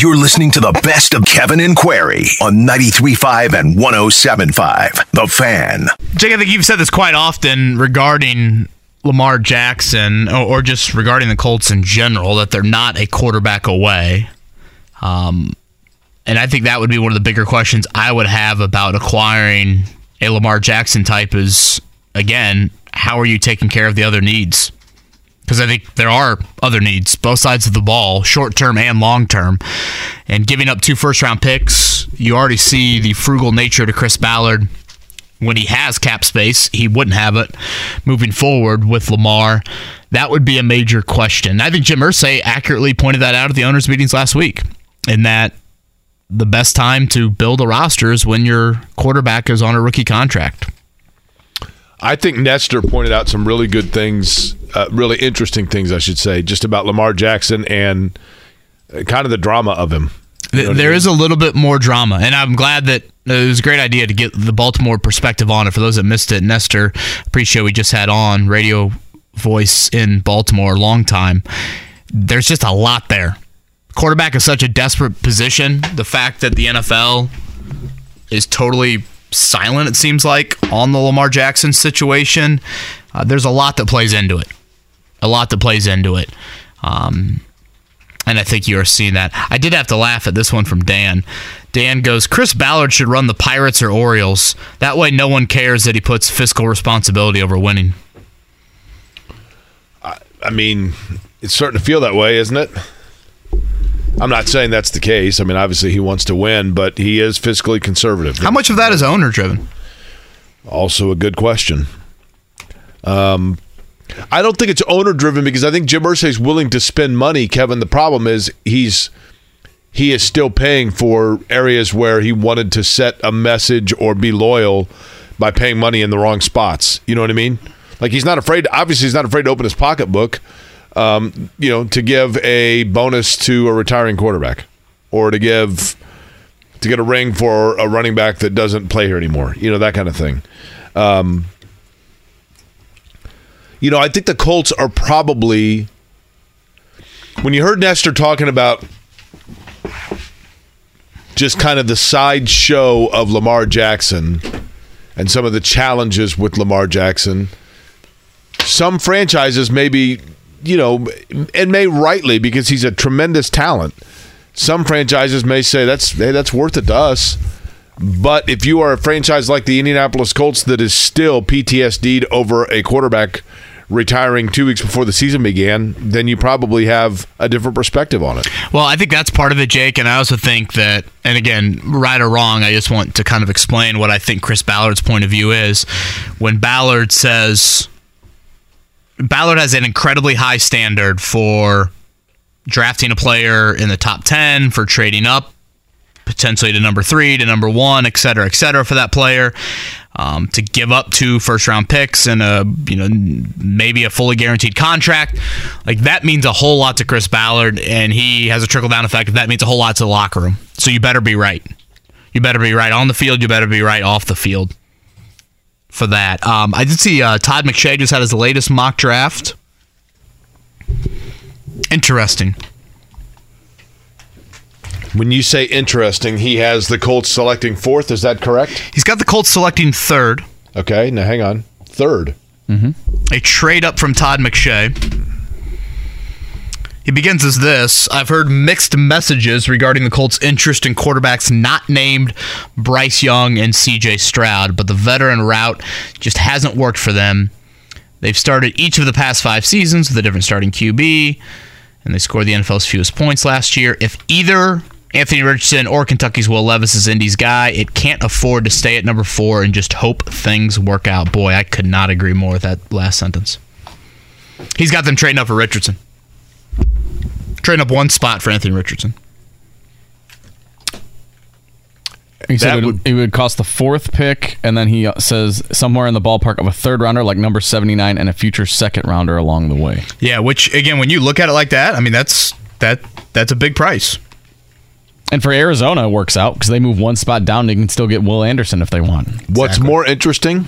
You're listening to the best of Kevin and Query on 93.5 and 107.5. The Fan. Jake, I think you've said this quite often regarding Lamar Jackson or, just regarding the Colts in general that they're not a quarterback away. Um, and I think that would be one of the bigger questions I would have about acquiring a Lamar Jackson type is, again, how are you taking care of the other needs? Because I think there are other needs, both sides of the ball, short term and long term. And giving up two first round picks, you already see the frugal nature to Chris Ballard. When he has cap space, he wouldn't have it moving forward with Lamar. That would be a major question. I think Jim Irsay accurately pointed that out at the owners' meetings last week, in that the best time to build a roster is when your quarterback is on a rookie contract. I think Nestor pointed out some really good things, uh, really interesting things, I should say, just about Lamar Jackson and uh, kind of the drama of him. You know there I mean? is a little bit more drama, and I'm glad that it was a great idea to get the Baltimore perspective on it. For those that missed it, Nestor, appreciate we just had on radio voice in Baltimore, long time. There's just a lot there. Quarterback is such a desperate position. The fact that the NFL is totally silent, it seems like, on the Lamar Jackson situation. Uh, there's a lot that plays into it. A lot that plays into it. Um, and I think you are seeing that. I did have to laugh at this one from Dan. Dan goes, Chris Ballard should run the Pirates or Orioles. That way, no one cares that he puts fiscal responsibility over winning. I, I mean, it's starting to feel that way, isn't it? I'm not saying that's the case. I mean, obviously he wants to win, but he is fiscally conservative. How much of that is owner driven? Also, a good question. Um, I don't think it's owner driven because I think Jim Irsay is willing to spend money. Kevin, the problem is he's he is still paying for areas where he wanted to set a message or be loyal by paying money in the wrong spots. You know what I mean? Like he's not afraid. Obviously, he's not afraid to open his pocketbook um, you know, to give a bonus to a retiring quarterback or to give to get a ring for a running back that doesn't play here anymore. You know, that kind of thing. Um, you know, I think the Colts are probably when you heard Nestor talking about just kind of the sideshow of Lamar Jackson and some of the challenges with Lamar Jackson. Some franchises maybe you know, and may rightly because he's a tremendous talent. Some franchises may say that's hey, that's worth it to us. But if you are a franchise like the Indianapolis Colts that is still PTSD'd over a quarterback retiring two weeks before the season began, then you probably have a different perspective on it. Well, I think that's part of it, Jake. And I also think that, and again, right or wrong, I just want to kind of explain what I think Chris Ballard's point of view is. When Ballard says, Ballard has an incredibly high standard for drafting a player in the top 10, for trading up potentially to number three, to number one, et cetera, et cetera, for that player. Um, to give up two first round picks and a you know maybe a fully guaranteed contract, like that means a whole lot to Chris Ballard, and he has a trickle down effect. That means a whole lot to the locker room. So you better be right. You better be right on the field. You better be right off the field for that. Um, I did see uh, Todd McShay just had his latest mock draft. Interesting. When you say interesting, he has the Colts selecting fourth. Is that correct? He's got the Colts selecting third. Okay, now hang on. 3rd mm-hmm. A trade up from Todd McShay. He begins as this I've heard mixed messages regarding the Colts' interest in quarterbacks not named Bryce Young and CJ Stroud, but the veteran route just hasn't worked for them. They've started each of the past five seasons with a different starting QB, and they scored the NFL's fewest points last year. If either Anthony Richardson or Kentucky's Will Levis is Indy's guy, it can't afford to stay at number four and just hope things work out. Boy, I could not agree more with that last sentence. He's got them trading up for Richardson. Trading up one spot for Anthony Richardson. He said it, would, would- it would cost the fourth pick, and then he uh, says somewhere in the ballpark of a third rounder, like number 79, and a future second rounder along the way. Yeah, which again, when you look at it like that, I mean that's that that's a big price. And for Arizona, it works out because they move one spot down. They can still get Will Anderson if they want. What's more interesting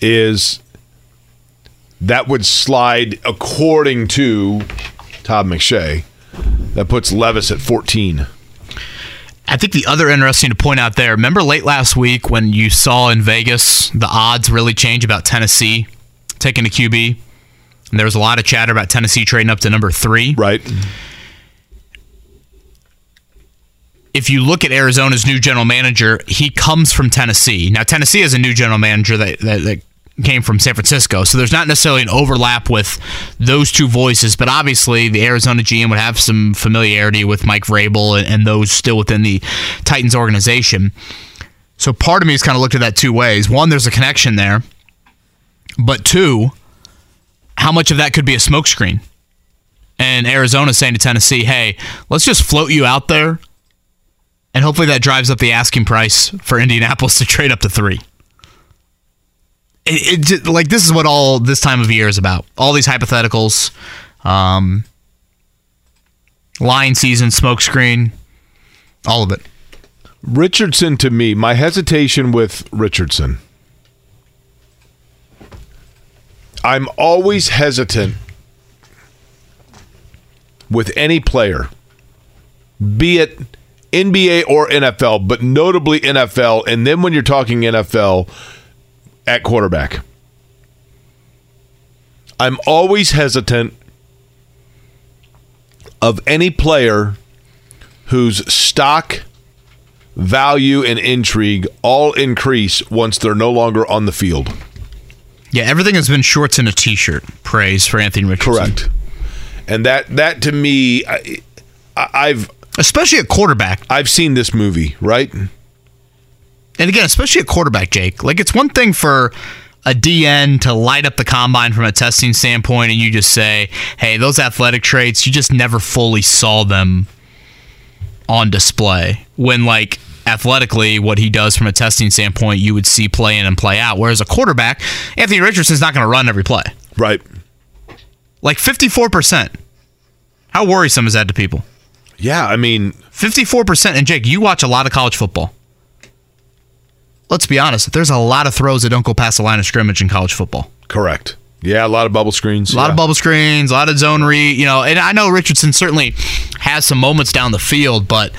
is that would slide according to Todd McShay. That puts Levis at 14. I think the other interesting to point out there, remember late last week when you saw in Vegas the odds really change about Tennessee taking a QB? And there was a lot of chatter about Tennessee trading up to number three. Right. If you look at Arizona's new general manager, he comes from Tennessee. Now, Tennessee has a new general manager that, that, that came from San Francisco. So there's not necessarily an overlap with those two voices, but obviously the Arizona GM would have some familiarity with Mike Vrabel and, and those still within the Titans organization. So part of me has kind of looked at that two ways. One, there's a connection there, but two, how much of that could be a smokescreen? And Arizona saying to Tennessee, hey, let's just float you out there. And hopefully that drives up the asking price for Indianapolis to trade up to three. It, it just- like this is what all this time of year is about. All these hypotheticals, um, season, smokescreen, all of it. Richardson to me, my hesitation with Richardson. I'm always hesitant with any player, be it NBA or NFL, but notably NFL. And then when you're talking NFL at quarterback, I'm always hesitant of any player whose stock value and intrigue all increase once they're no longer on the field. Yeah, everything has been shorts and a t-shirt. Praise for Anthony Richardson. Correct. And that that to me, I, I- I've Especially a quarterback. I've seen this movie, right? And again, especially a quarterback, Jake. Like it's one thing for a DN to light up the combine from a testing standpoint and you just say, hey, those athletic traits, you just never fully saw them on display. When like athletically, what he does from a testing standpoint, you would see play in and play out. Whereas a quarterback, Anthony Richardson's not going to run every play. Right. Like 54%. How worrisome is that to people? Yeah, I mean, 54%. And Jake, you watch a lot of college football. Let's be honest, there's a lot of throws that don't go past the line of scrimmage in college football. correct. Yeah, a lot of bubble screens. A lot yeah. of bubble screens, a lot of zone read, you know, and I know Richardson certainly has some moments down the field, but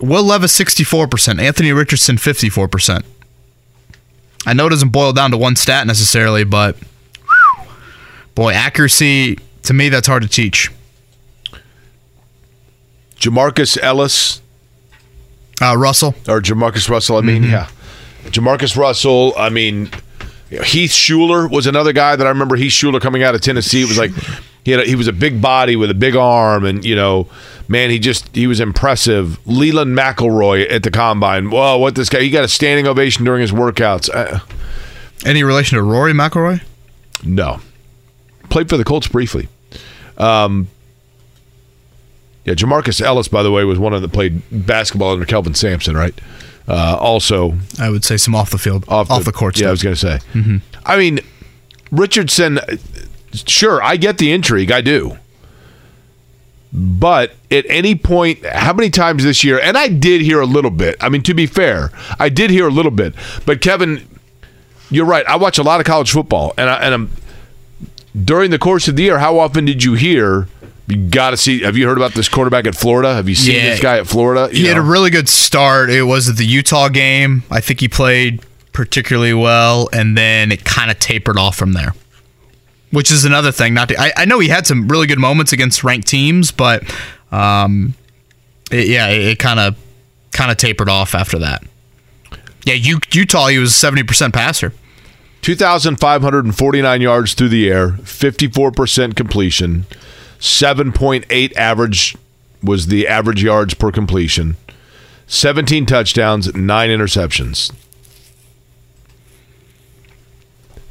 Will Levis 64%, Anthony Richardson 54%. I know it doesn't boil down to one stat necessarily, but whew, boy, accuracy to me that's hard to teach. Jamarcus Ellis Uh, Russell, or Jamarcus Russell. I mean, Mm-hmm. yeah, Jamarcus Russell. I mean, Heath Shuler was another guy that I remember. Heath Shuler coming out of Tennessee. It was like he had a, he was a big body with a big arm, and you know, man, he just he was impressive. Leeland McElroy at the combine. Whoa, what this guy? He got a standing ovation during his workouts. Uh, any relation to Rory McIlroy? no, played for the Colts briefly. Um, yeah, Jamarcus Ellis, by the way, was one of the played basketball under Kelvin Sampson, right? Uh, also, I would say some off the field, off, the, court Yeah, I was going to say. I mean, Richardson. Sure, I get the intrigue. I do. But at any point, how many times this year? And I did hear a little bit. I mean, to be fair, I did hear a little bit. But Kevin, you're right. I watch a lot of college football, and I, and I'm during the course of the year. How often did you hear? You got to see. Have you heard about this quarterback at Florida? Have you seen Yeah. this guy at Florida? He You had a really good start. It was at the Utah game. I think he played particularly well, and then it kind of tapered off from there. Which is another thing. Not to, I, I know he had some really good moments against ranked teams, but um, it- yeah, it kind of kind of tapered off after that. Yeah, U, Utah he was seventy percent passer. 2,549 yards through the air, 54% completion, 7.8 average was the average yards per completion, 17 touchdowns, 9 interceptions.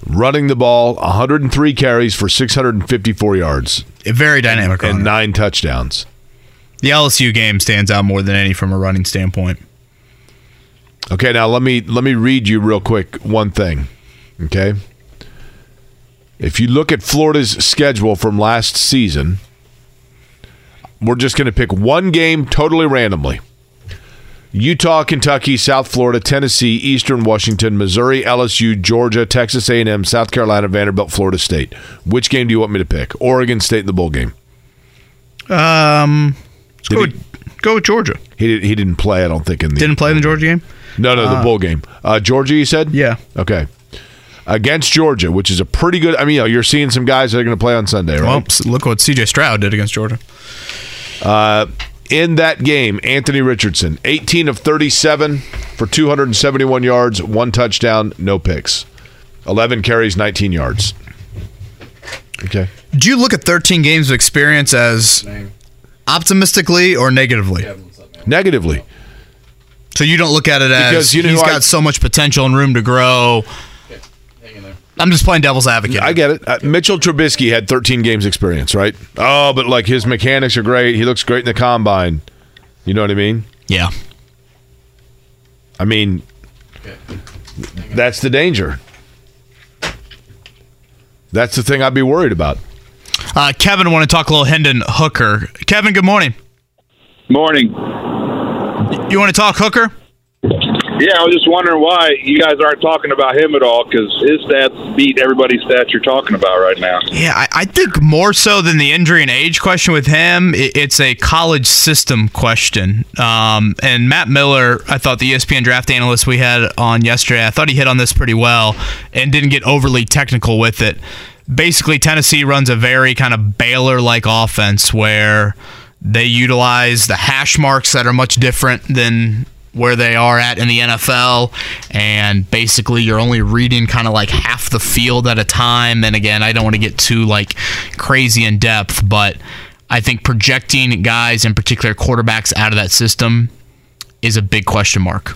Running the ball, 103 carries for 654 yards very dynamic and runner. 9 touchdowns. The LSU game stands out more than any from a running standpoint. Okay, now let me let me read you real quick one thing. Okay. If you look at Florida's schedule from last season, we're just going to pick one game totally randomly. Utah, Kentucky, South Florida, Tennessee, Eastern Washington, Missouri, LSU, Georgia, Texas A&M, South Carolina, Vanderbilt, Florida State. Which game do you want me to pick? Oregon State in the bowl game. Um, let's go, he- with, go with Georgia. He did, he didn't play. I don't think in the Didn't play in the Georgia game. No, no, the bowl game. Uh, Georgia, you said? Yeah. Okay. Against Georgia, which is a pretty good. I mean, you know, you're seeing some guys that are going to play on Sunday, right? Well, look what C.J. Stroud did against Georgia. Uh, in that game, Anthony Richardson, 18 of 37 for 271 yards, one touchdown, no picks. 11 carries, 19 yards. Okay. Do you look at 13 games of experience as optimistically or negatively? Negatively. So you don't look at it as Because, you know, he's I- got so much potential and room to grow. I'm just playing devil's advocate. I get it. Uh, Mitchell Trubisky had 13 games experience, right? Oh, but like his mechanics are great. He looks great in the combine. You know what I mean? yeah. I mean, that's the danger. That's the thing I'd be worried about. Uh, Kevin, want to talk a little Hendon Hooker. Kevin, good morning. Morning. You want to talk Hooker? Yeah, I was just wondering why you guys aren't talking about him at all because his stats beat everybody's stats you're talking about right now. Yeah, I, I think more so than the injury and age question with him, it, it's a college system question. Um, and Matt Miller, I thought the ESPN draft analyst we had on yesterday, I thought he hit on this pretty well and didn't get overly technical with it. Basically, Tennessee runs a very kind of Baylor like offense where they utilize the hash marks that are much different than where they are at in the NFL. And basically, you're only reading kind of like half the field at a time. And again, I don't want to get too like crazy in depth, but I think projecting guys, in particular quarterbacks, out of that system is a big question mark.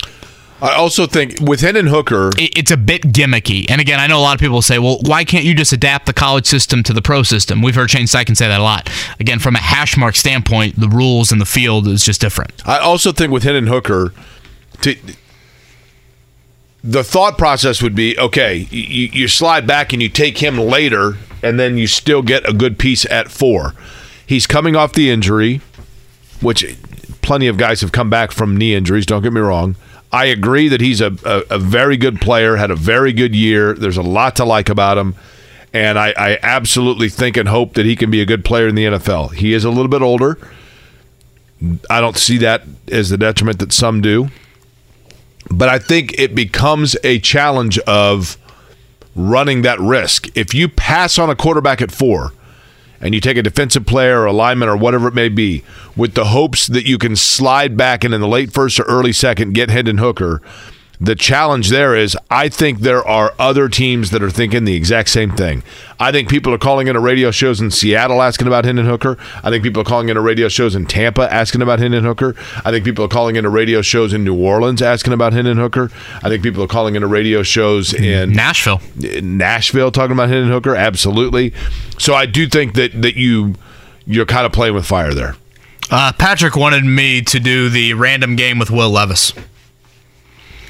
I also think with Hendon Hooker, It's a bit gimmicky. And again, I know a lot of people say, well, why can't you just adapt the college system to the pro system? We've heard Shane Steichen say that a lot. Again, from a hash mark standpoint, the rules in the field is just different. I also think with Hendon Hooker, to, the thought process would be okay, you, you slide back and you take him later, and then you still get a good piece at four. He's coming off the injury, which plenty of guys have come back from knee injuries, don't get me wrong. I agree that he's a, a, a very good player, had a very good year. There's a lot to like about him. And I, I absolutely think and hope that he can be a good player in the NFL. He is a little bit older. I don't see that as the detriment that some do. But I think it becomes a challenge of running that risk. If you pass on a quarterback at four and you take a defensive player or alignment or whatever it may be with the hopes that you can slide back and in the late first or early second get Hendon Hooker, the challenge there is I think there are other teams that are thinking the exact same thing. I think people are calling into radio shows in Seattle asking about Hendon Hooker. I think people are calling into radio shows in Tampa asking about Hendon Hooker. I think people are calling into radio shows in New Orleans asking about Hendon Hooker. I think people are calling into radio shows in Nashville. Nashville talking about Hendon Hooker. Absolutely. So I do think that that you you're kind of playing with fire there. Uh, Patrick wanted me to do the random game with Will Levis.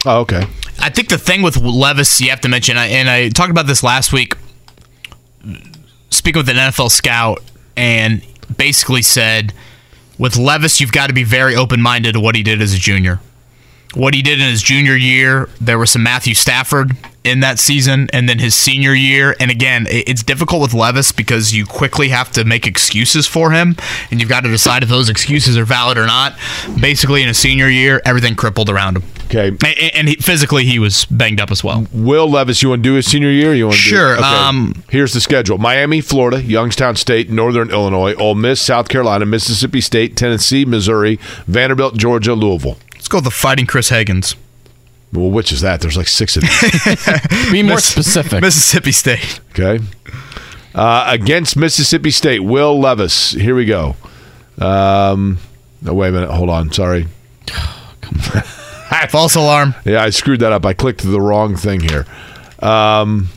Oh, okay. I think the thing with Levis, you have to mention, and I talked about this last week, speaking with an NFL scout, and basically said, with Levis, you've got to be very open minded to what he did as a junior. What he did in his junior year, there was some Matthew Stafford in that season, and then his senior year. And again, it's difficult with Levis because you quickly have to make excuses for him, and you've got to decide if those excuses are valid or not. Basically, in his senior year, everything crippled around him. Okay. And he, physically, he was banged up as well. Will Levis, you want to do his senior year? You want to Sure, Do, okay. um, Here's the schedule: Miami, Florida, Youngstown State, Northern Illinois, Ole Miss, South Carolina, Mississippi State, Tennessee, Missouri, Vanderbilt, Georgia, Louisville. Let's go the fighting Chris Higgins. Well, which is that? There's like six of these. Be more specific. Mississippi State. Okay. Uh, against Mississippi State, Will Levis. Here we go. Um, no, wait a minute. Hold on. Sorry. False alarm. Yeah, I screwed that up. I clicked the wrong thing here. Um,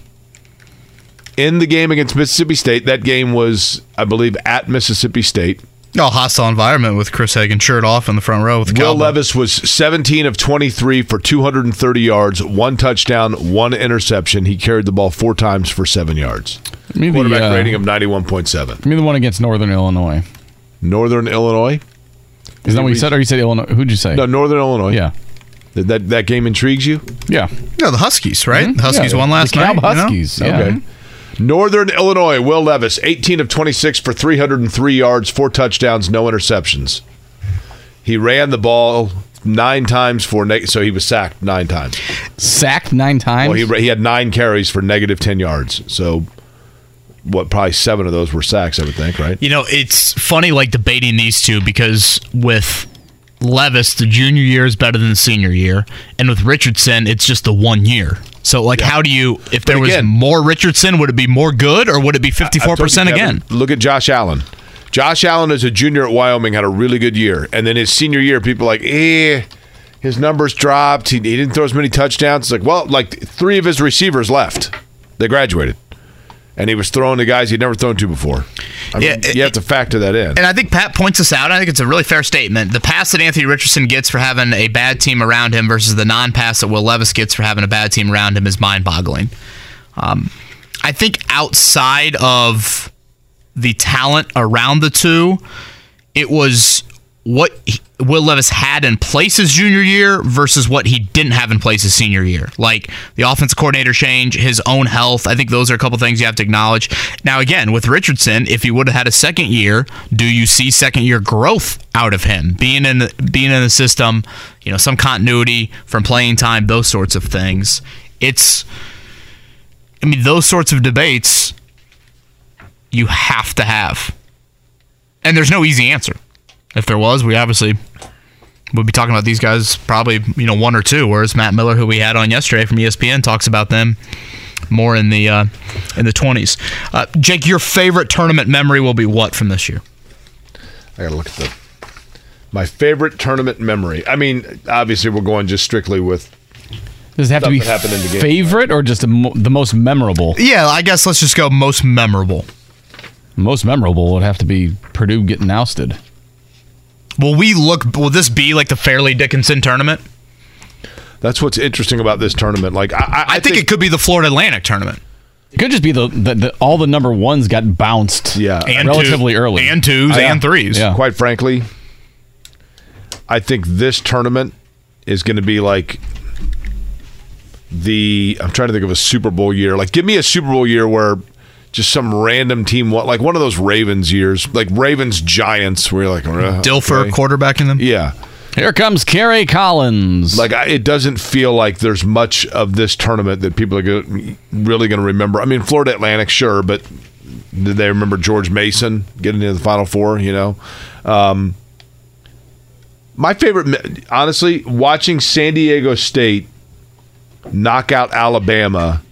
in the game against Mississippi State, that game was, I believe, at Mississippi State. No hostile environment with Chris Hagan shirt off in the front row with the Will cowboy. Levis was 17 of 23 for 230 yards, one touchdown, one interception. He carried the ball four times for seven yards. Give me the, Quarterback uh, rating of 91.7. give me the one against Northern Illinois. Northern Illinois? Is that what you said, or you said Illinois? Who'd you say? No, Northern Illinois. Yeah, That, that that game intrigues you? yeah. No, the Huskies, right? The Huskies Yeah, won last the night. Cal you know? Huskies. Yeah. Okay. Northern Illinois, Will Levis, 18 of 26 for 303 yards, four touchdowns, no interceptions. He ran the ball nine times for neg- so he was sacked nine times. Sacked nine times. Well, he he had nine carries for negative 10 yards. So what? Probably seven of those were sacks, I would think, right? You know, it's funny like debating these two because with Levis, the junior year is better than the senior year, and with Richardson, it's just the one year. So, like, how do you? If there was more Richardson, would it be more good, or would it be I've fifty-four told you, percent Kevin, again? Look at Josh Allen. Josh Allen as a junior at Wyoming had a really good year, and then his senior year, people like, eh, his numbers dropped. He, he didn't throw as many touchdowns. It's like, well, like three of his receivers left. They graduated, and he was throwing to guys he'd never thrown to before. I mean, Yeah, you have to factor that in. And I think Pat points this out. I think it's a really fair statement. The pass that Anthony Richardson gets for having a bad team around him versus the non-pass that Will Levis gets for having a bad team around him is mind-boggling. Um, I think outside of the talent around the two, it was what Will Levis had in place his junior year versus what he didn't have in place his senior year. Like the offense coordinator change, his own health. I think those are a couple things you have to acknowledge. Now, again, with Richardson, if he would have had a second year, do you see second year growth out of him being in the, being in the system? You know, some continuity from playing time, those sorts of things. It's, I mean, those sorts of debates you have to have. And there's no easy answer. If there was, we obviously would be talking about these guys probably, you know, one or two. Whereas Matt Miller, who we had on yesterday from ESPN, talks about them more in the uh, in the twenties. Uh, Jake, your favorite tournament memory will be what from this year? I gotta look at the my favorite tournament memory. I mean, obviously, we're going just strictly with Does it have to be happened in the game. favorite or just a mo- the most memorable? Yeah, I guess let's just go most memorable. Most memorable would have to be Purdue getting ousted. Will we look? Will this be like the Fairleigh Dickinson tournament? That's what's interesting about this tournament. Like, I, I, I, think, it could be the Florida Atlantic tournament. It could just be the, the, the all the number ones got bounced. Yeah, And relatively two- early. and twos I- and threes. Yeah. quite frankly, I think this tournament is going to be like the. I'm trying to think of a Super Bowl year. Like, give me a Super Bowl year where just some random team, what like one of those Ravens years, like Ravens Giants, where you're like uh, Dilfer okay. quarterbacking them. Yeah, Here comes Kerry Collins. like I, it doesn't feel like there's much of this tournament that people are go, really going to remember. I mean, Florida Atlantic, sure, but did they remember George Mason getting into the Final Four? You know, um, my favorite, honestly, watching San Diego State knock out Alabama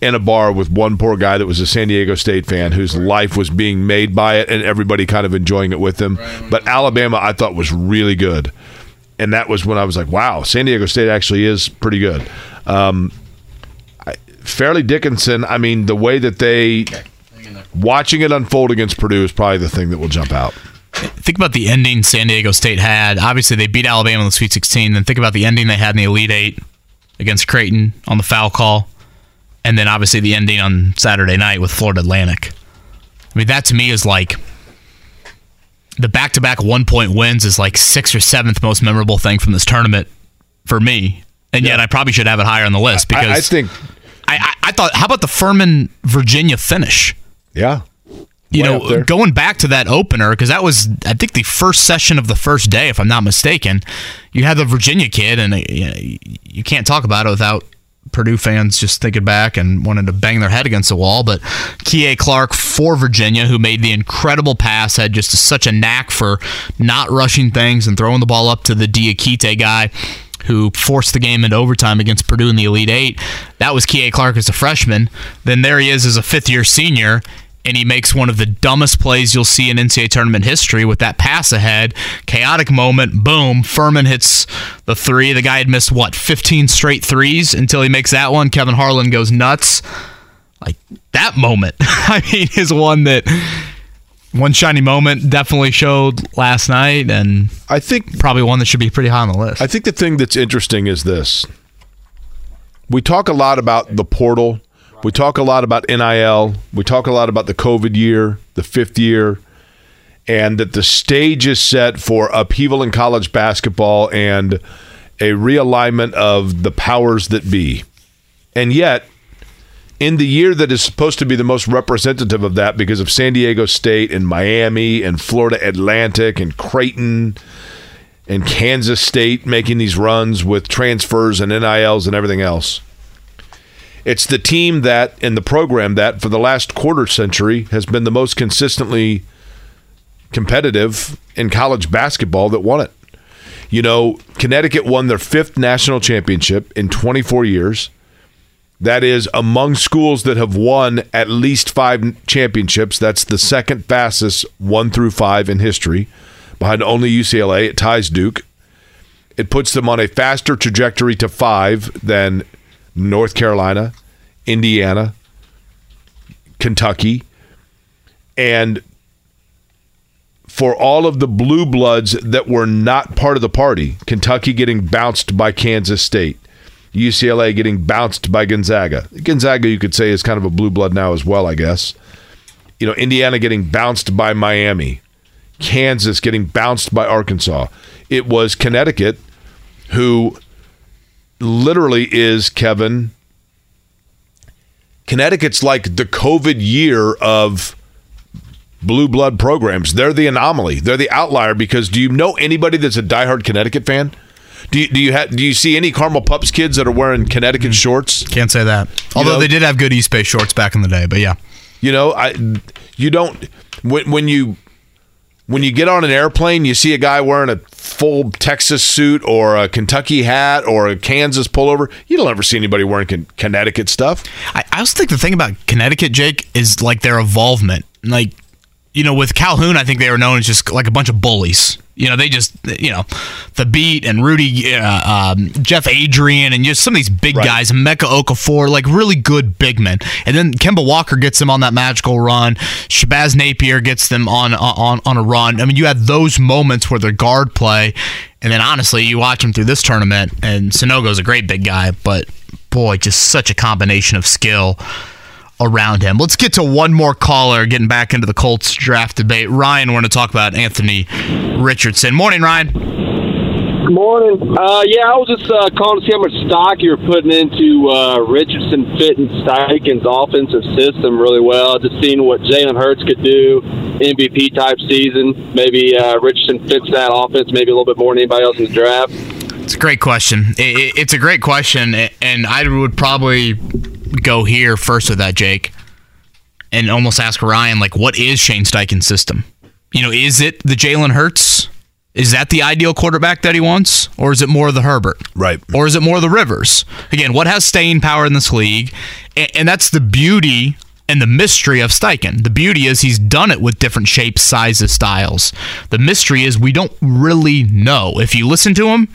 in a bar with one poor guy that was a San Diego State fan whose life was being made by it and everybody kind of enjoying it with him. But Alabama, I thought was really good and that was when I was like, "Wow, San Diego State actually is pretty good." Um, I, Fairleigh Dickinson, I mean, the way that they watching it unfold against Purdue is probably the thing that will jump out. think about the ending San Diego State had. Obviously, they beat Alabama in the Sweet 16. Then think about the ending they had in the Elite Eight against Creighton on the foul call, and then obviously the ending on Saturday night with Florida Atlantic. I mean, that to me is like the back-to-back one-point wins is like sixth or seventh most memorable thing from this tournament for me. And yet, I probably should have it higher on the list because I, I think, I, I, I thought, how about the Furman Virginia finish? yeah, you know, going back to that opener because that was, I think, the first session of the first day, if I'm not mistaken. You had the Virginia kid, and uh, you, know, you can't talk about it without Purdue fans just thinking back and wanted to bang their head against the wall. But Kihei Clark for Virginia, who made the incredible pass, had just such a knack for not rushing things and throwing the ball up to the Diakite guy. Who forced the game into overtime against Purdue in the Elite Eight? That was Kihei Clark as a freshman. Then there he is as a fifth year senior, and he makes one of the dumbest plays you'll see in NCAA tournament history with that pass ahead. Chaotic moment, boom. Furman hits the three. The guy had missed, what, 15 straight threes until he makes that one. Kevin Harlan goes nuts. Like that moment, I mean, is one that one shiny moment definitely showed last night, and I think probably one that should be pretty high on the list. I think the thing that's interesting is this. We talk a lot about the portal. We talk a lot about NIL. We talk a lot about the COVID year, the fifth year, and that the stage is set for upheaval in college basketball and a realignment of the powers that be. And yet, in the year that is supposed to be the most representative of that because of San Diego State and Miami and Florida Atlantic and Creighton and Kansas State making these runs with transfers and NILs and everything else. It's the team that in the program that for the last quarter century has been the most consistently competitive in college basketball that won it. You know, Connecticut won their fifth national championship in 24 years. That is among schools that have won at least five championships. That's the second fastest one through five in history, behind only UCLA. It ties Duke. It puts them on a faster trajectory to five than North Carolina, Indiana, Kentucky. And for all of the blue bloods that were not part of the party, Kentucky getting bounced by Kansas State, UCLA getting bounced by Gonzaga. Gonzaga, you could say, is kind of a blue blood now as well, I guess. You know, Indiana getting bounced by Miami, Kansas getting bounced by Arkansas. It was Connecticut who literally is Kevin. Connecticut's like the COVID year of blue blood programs. They're the anomaly. They're the outlier because do you know anybody that's a diehard Connecticut fan? Do you, do you have do you see any Carmel Pups kids that are wearing Connecticut mm-hmm. shorts? Can't say that. Although know- they did have good Eastbay shorts back in the day, but yeah. You know, I you don't when when you when you get on an airplane, you see a guy wearing a full Texas suit or a Kentucky hat or a Kansas pullover. You don't ever see anybody wearing Con- Connecticut stuff. I, I also think the thing about Connecticut, Jake, is like their involvement. Like, you know, with Calhoun, I think they were known as just like a bunch of bullies. You know, they just, you know, Thabeet and Rudy, uh, um, Jeff Adrien, and just some of these big Right. guys, Emeka Okafor, like really good big men. And then Kemba Walker gets them on that magical run. Shabazz Napier gets them on on on a run. I mean, you had those moments where their guard play, and then honestly, you watch them through this tournament, and Sanogo's a great big guy, but boy, just such a combination of skill around him. Let's get to one more caller, getting back into the Colts draft debate. Ryan, we're going to talk about Anthony Richardson. Morning, Ryan. Good morning. Uh, yeah, I was just uh, calling to see how much stock you're putting into uh, Richardson fitting Steichen's offensive system really well. Just seeing what Jalen Hurts could do, MVP type season. Maybe uh, Richardson fits that offense maybe a little bit more than anybody else in the draft. It's a great question. It- it- It's a great question, and I would probably go here first with that, Jake, and almost ask Ryan, like, what is Shane Steichen's system? You know, is it the Jalen Hurts? Is that the ideal quarterback that he wants, or is it more of the Herbert? Right. Or is it more of the Rivers? Again, what has staying power in this league? And, and that's the beauty and the mystery of Steichen. The beauty is he's done it with different shapes, sizes, styles. The mystery is we don't really know. If you listen to him,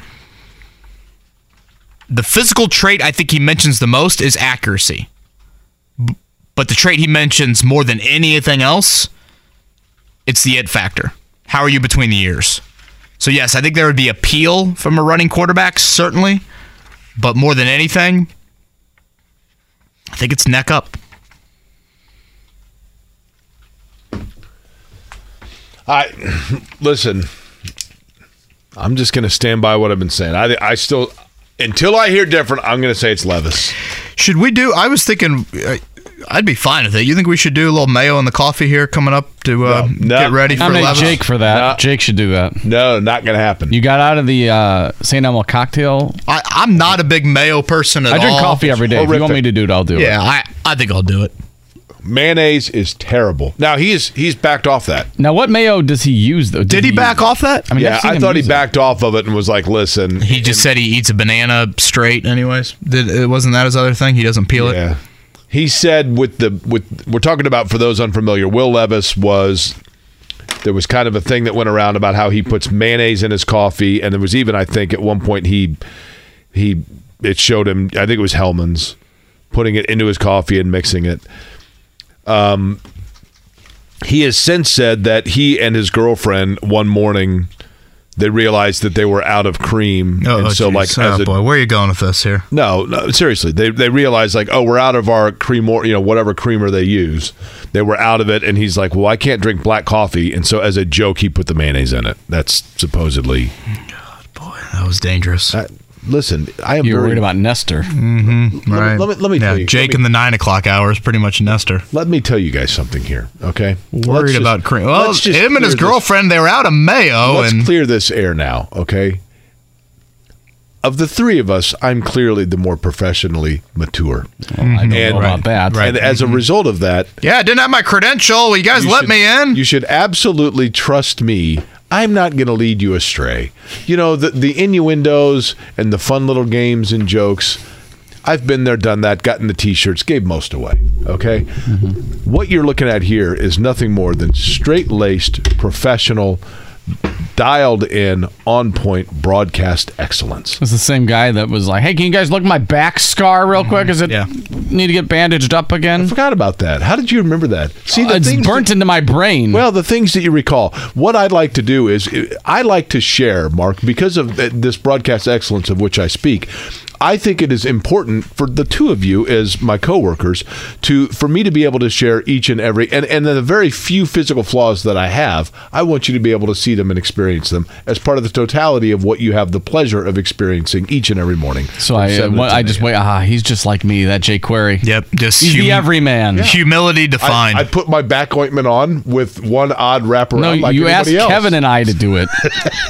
the physical trait I think he mentions the most is accuracy. But the trait he mentions more than anything else, it's the it factor. How are you between the ears? So yes, I think there would be appeal from a running quarterback, certainly. But more than anything, I think it's neck up. I listen. I'm just going to stand by what I've been saying. I I still until I hear different, I'm going to say it's Levis. Should we do? I was thinking, uh, I'd be fine with it. You think we should do a little mayo in the coffee here coming up to uh, No, no. get ready for Nominate Levis? Jake for that. No. Jake should do that. No, not going to happen. You got out of the uh, St. Elmo cocktail. I, I'm not a big mayo person at all. I drink all. coffee every day. If you want me to do it, I'll do Yeah, it. Yeah, I, I think I'll do it. Mayonnaise is terrible. Now he's he's backed off that. Now, what mayo does he use though? Did he back off that? I mean, yeah, I've seen I him thought he use it. backed off of it and was like, "Listen." He just said he eats a banana straight, anyways. Did it wasn't that his other thing? He doesn't peel it. He said with the with we're talking about for those unfamiliar, Will Levis was there was kind of a thing that went around about how he puts mayonnaise in his coffee, and there was even I think at one point he he it showed him I think it was Hellmann's putting it into his coffee and mixing it. Um, he has since said that he and his girlfriend one morning they realized that they were out of cream, Oh, and so geez. like oh a boy, where are you going with this here? no, no, seriously. They they realized like, oh, we're out of our cream or you know whatever creamer they use. They were out of it, and he's like, well, I can't drink black coffee, and so as a joke, he put the mayonnaise in it. That's supposedly. God, boy, that was dangerous. I, listen, I am You were very worried about Nestor. Mm-hmm. right. let me- let me yeah, tell you- Jake me- in the nine o'clock hour is pretty much Nestor. Let me tell you guys something here, okay? Worried just- about cream. Well, let's just him and his clear this- girlfriend, they were out of mayo, Let's and clear this air now, okay? Of the three of us, I'm clearly the more professionally mature. I don't know And- about that. Right. And as a mm-hmm. result of that, yeah, I didn't have my credential. You guys you let should- me in. You should absolutely trust me. I'm not going to lead you astray. You know, the, the innuendos and the fun little games and jokes, I've been there, done that, gotten the t shirts, gave most away. Okay? Mm-hmm. What you're looking at here is nothing more than straight laced, professional, dialed in, on point broadcast excellence. It's the same guy that was like, "Hey, can you guys look at my back scar real quick? Is it Yeah. need to get bandaged up again? I Forgot about that. How did you remember that? See, the it's things burnt that- into my brain." Well, the things that you recall. What I'd like to do is, I like to share, Mark, because of this broadcast excellence of which I speak. I think it is important for the two of you as my coworkers to for me to be able to share each and every and and the very few physical flaws that I have. I want you to be able to see them and experience them as part of the totality of what you have the pleasure of experiencing each and every morning. so I, 7 to what, I just wait. Ah, he's just like me. That Jay Query. Yep, just He's the everyman. Humility defined. I, I put my back ointment on with one odd wrap around. No, like you asked else. Kevin and I to do it.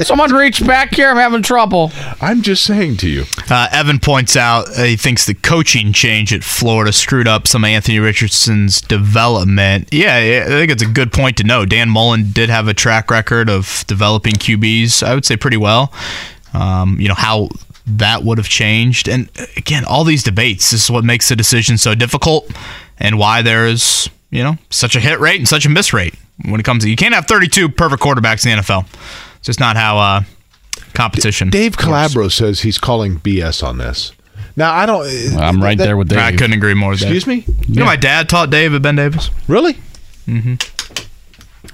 Someone reach back here. I'm having trouble. I'm just saying to you. Uh, Evan points out uh, he thinks the coaching change at Florida screwed up some Anthony Richardson's development. Yeah, I think it's a good point to know. Dan Mullen did have a track record of developing QBs, I would say pretty well. Um, you know, how that would have changed. And again, all these debates, this is what makes the decision so difficult and why there's, you know, such a hit rate and such a miss rate when it comes to you can't have 32 perfect quarterbacks in the NFL. It's just not how uh, competition. Dave. Calabro says he's calling BS on this. Now I don't. I'm right that- there with Dave. I couldn't agree more. Excuse Dave. me. You know, my dad taught Dave at Ben Davis Really? Mm-hmm.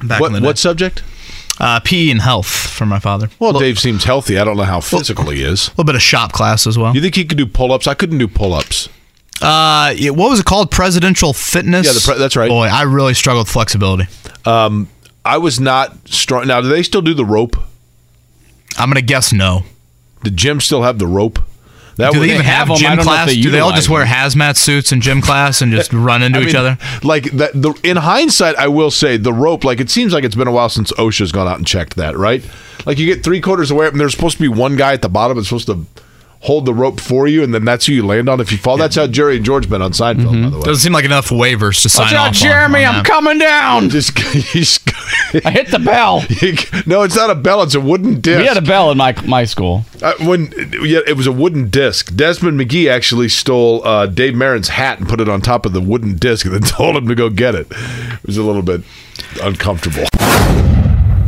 Back What in the day. what subject? uh, PE and health for my father. Well, Dave seems healthy. I don't know how physical he is. A little bit of shop class as well. You think he could do pull ups? I couldn't do pull ups. Uh, yeah, what was it called? Presidential fitness. Yeah, the pre- that's right. Boy, I really struggled with flexibility. Um I was not strong. Now, do they still do the rope? I'm gonna guess no. Did Jim still have the rope? That Do they even have have, gym don't know if class? they Do they all just wear hazmat suits in gym class and just run into I each mean, other? Like that. The in hindsight, I will say the rope. Like it seems like it's been a while since OSHA's gone out and checked that. Right? Like you get three quarters away, and there's supposed to be one guy at the bottom that's supposed to hold the rope for you, and then that's who you land on if you fall. That's how Jerry and George been on Seinfeld, by the way. Doesn't seem like enough waivers to sign Watch out, off. Jeremy! on, on I'm coming down. Just, he's, I hit the bell. no, it's not a bell. It's a wooden disc. We had a bell in my my school. Uh, when yeah, it was a wooden disc. Desmond McGee actually stole uh, Dave Marin's hat and put it on top of the wooden disc, and then told him to go get it. It was a little bit uncomfortable.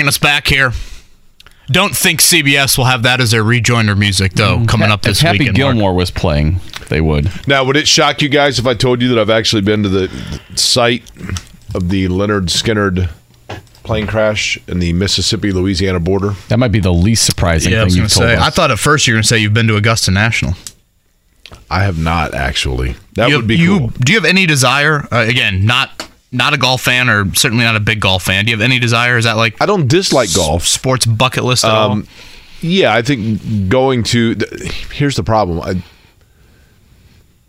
Bringing us back here. Don't think CBS will have that as their rejoinder music, though, coming up this if Happy weekend. Mark. Gilmore was playing, they would. Now, would it shock you guys if I told you that I've actually been to the site of the Lynyrd Skynyrd plane crash in the Mississippi Louisiana border? That might be the least surprising Yeah, thing you've told say. us. I thought at first you were going to say you've been to Augusta National. I have not actually. That You- would be you, cool. Do you have any desire? Uh, again, not not a golf fan, or certainly not a big golf fan. Do you have any desire? Is that like I don't dislike golf. sports bucket list at all? Um, yeah, I think going to. The, here's the problem. I,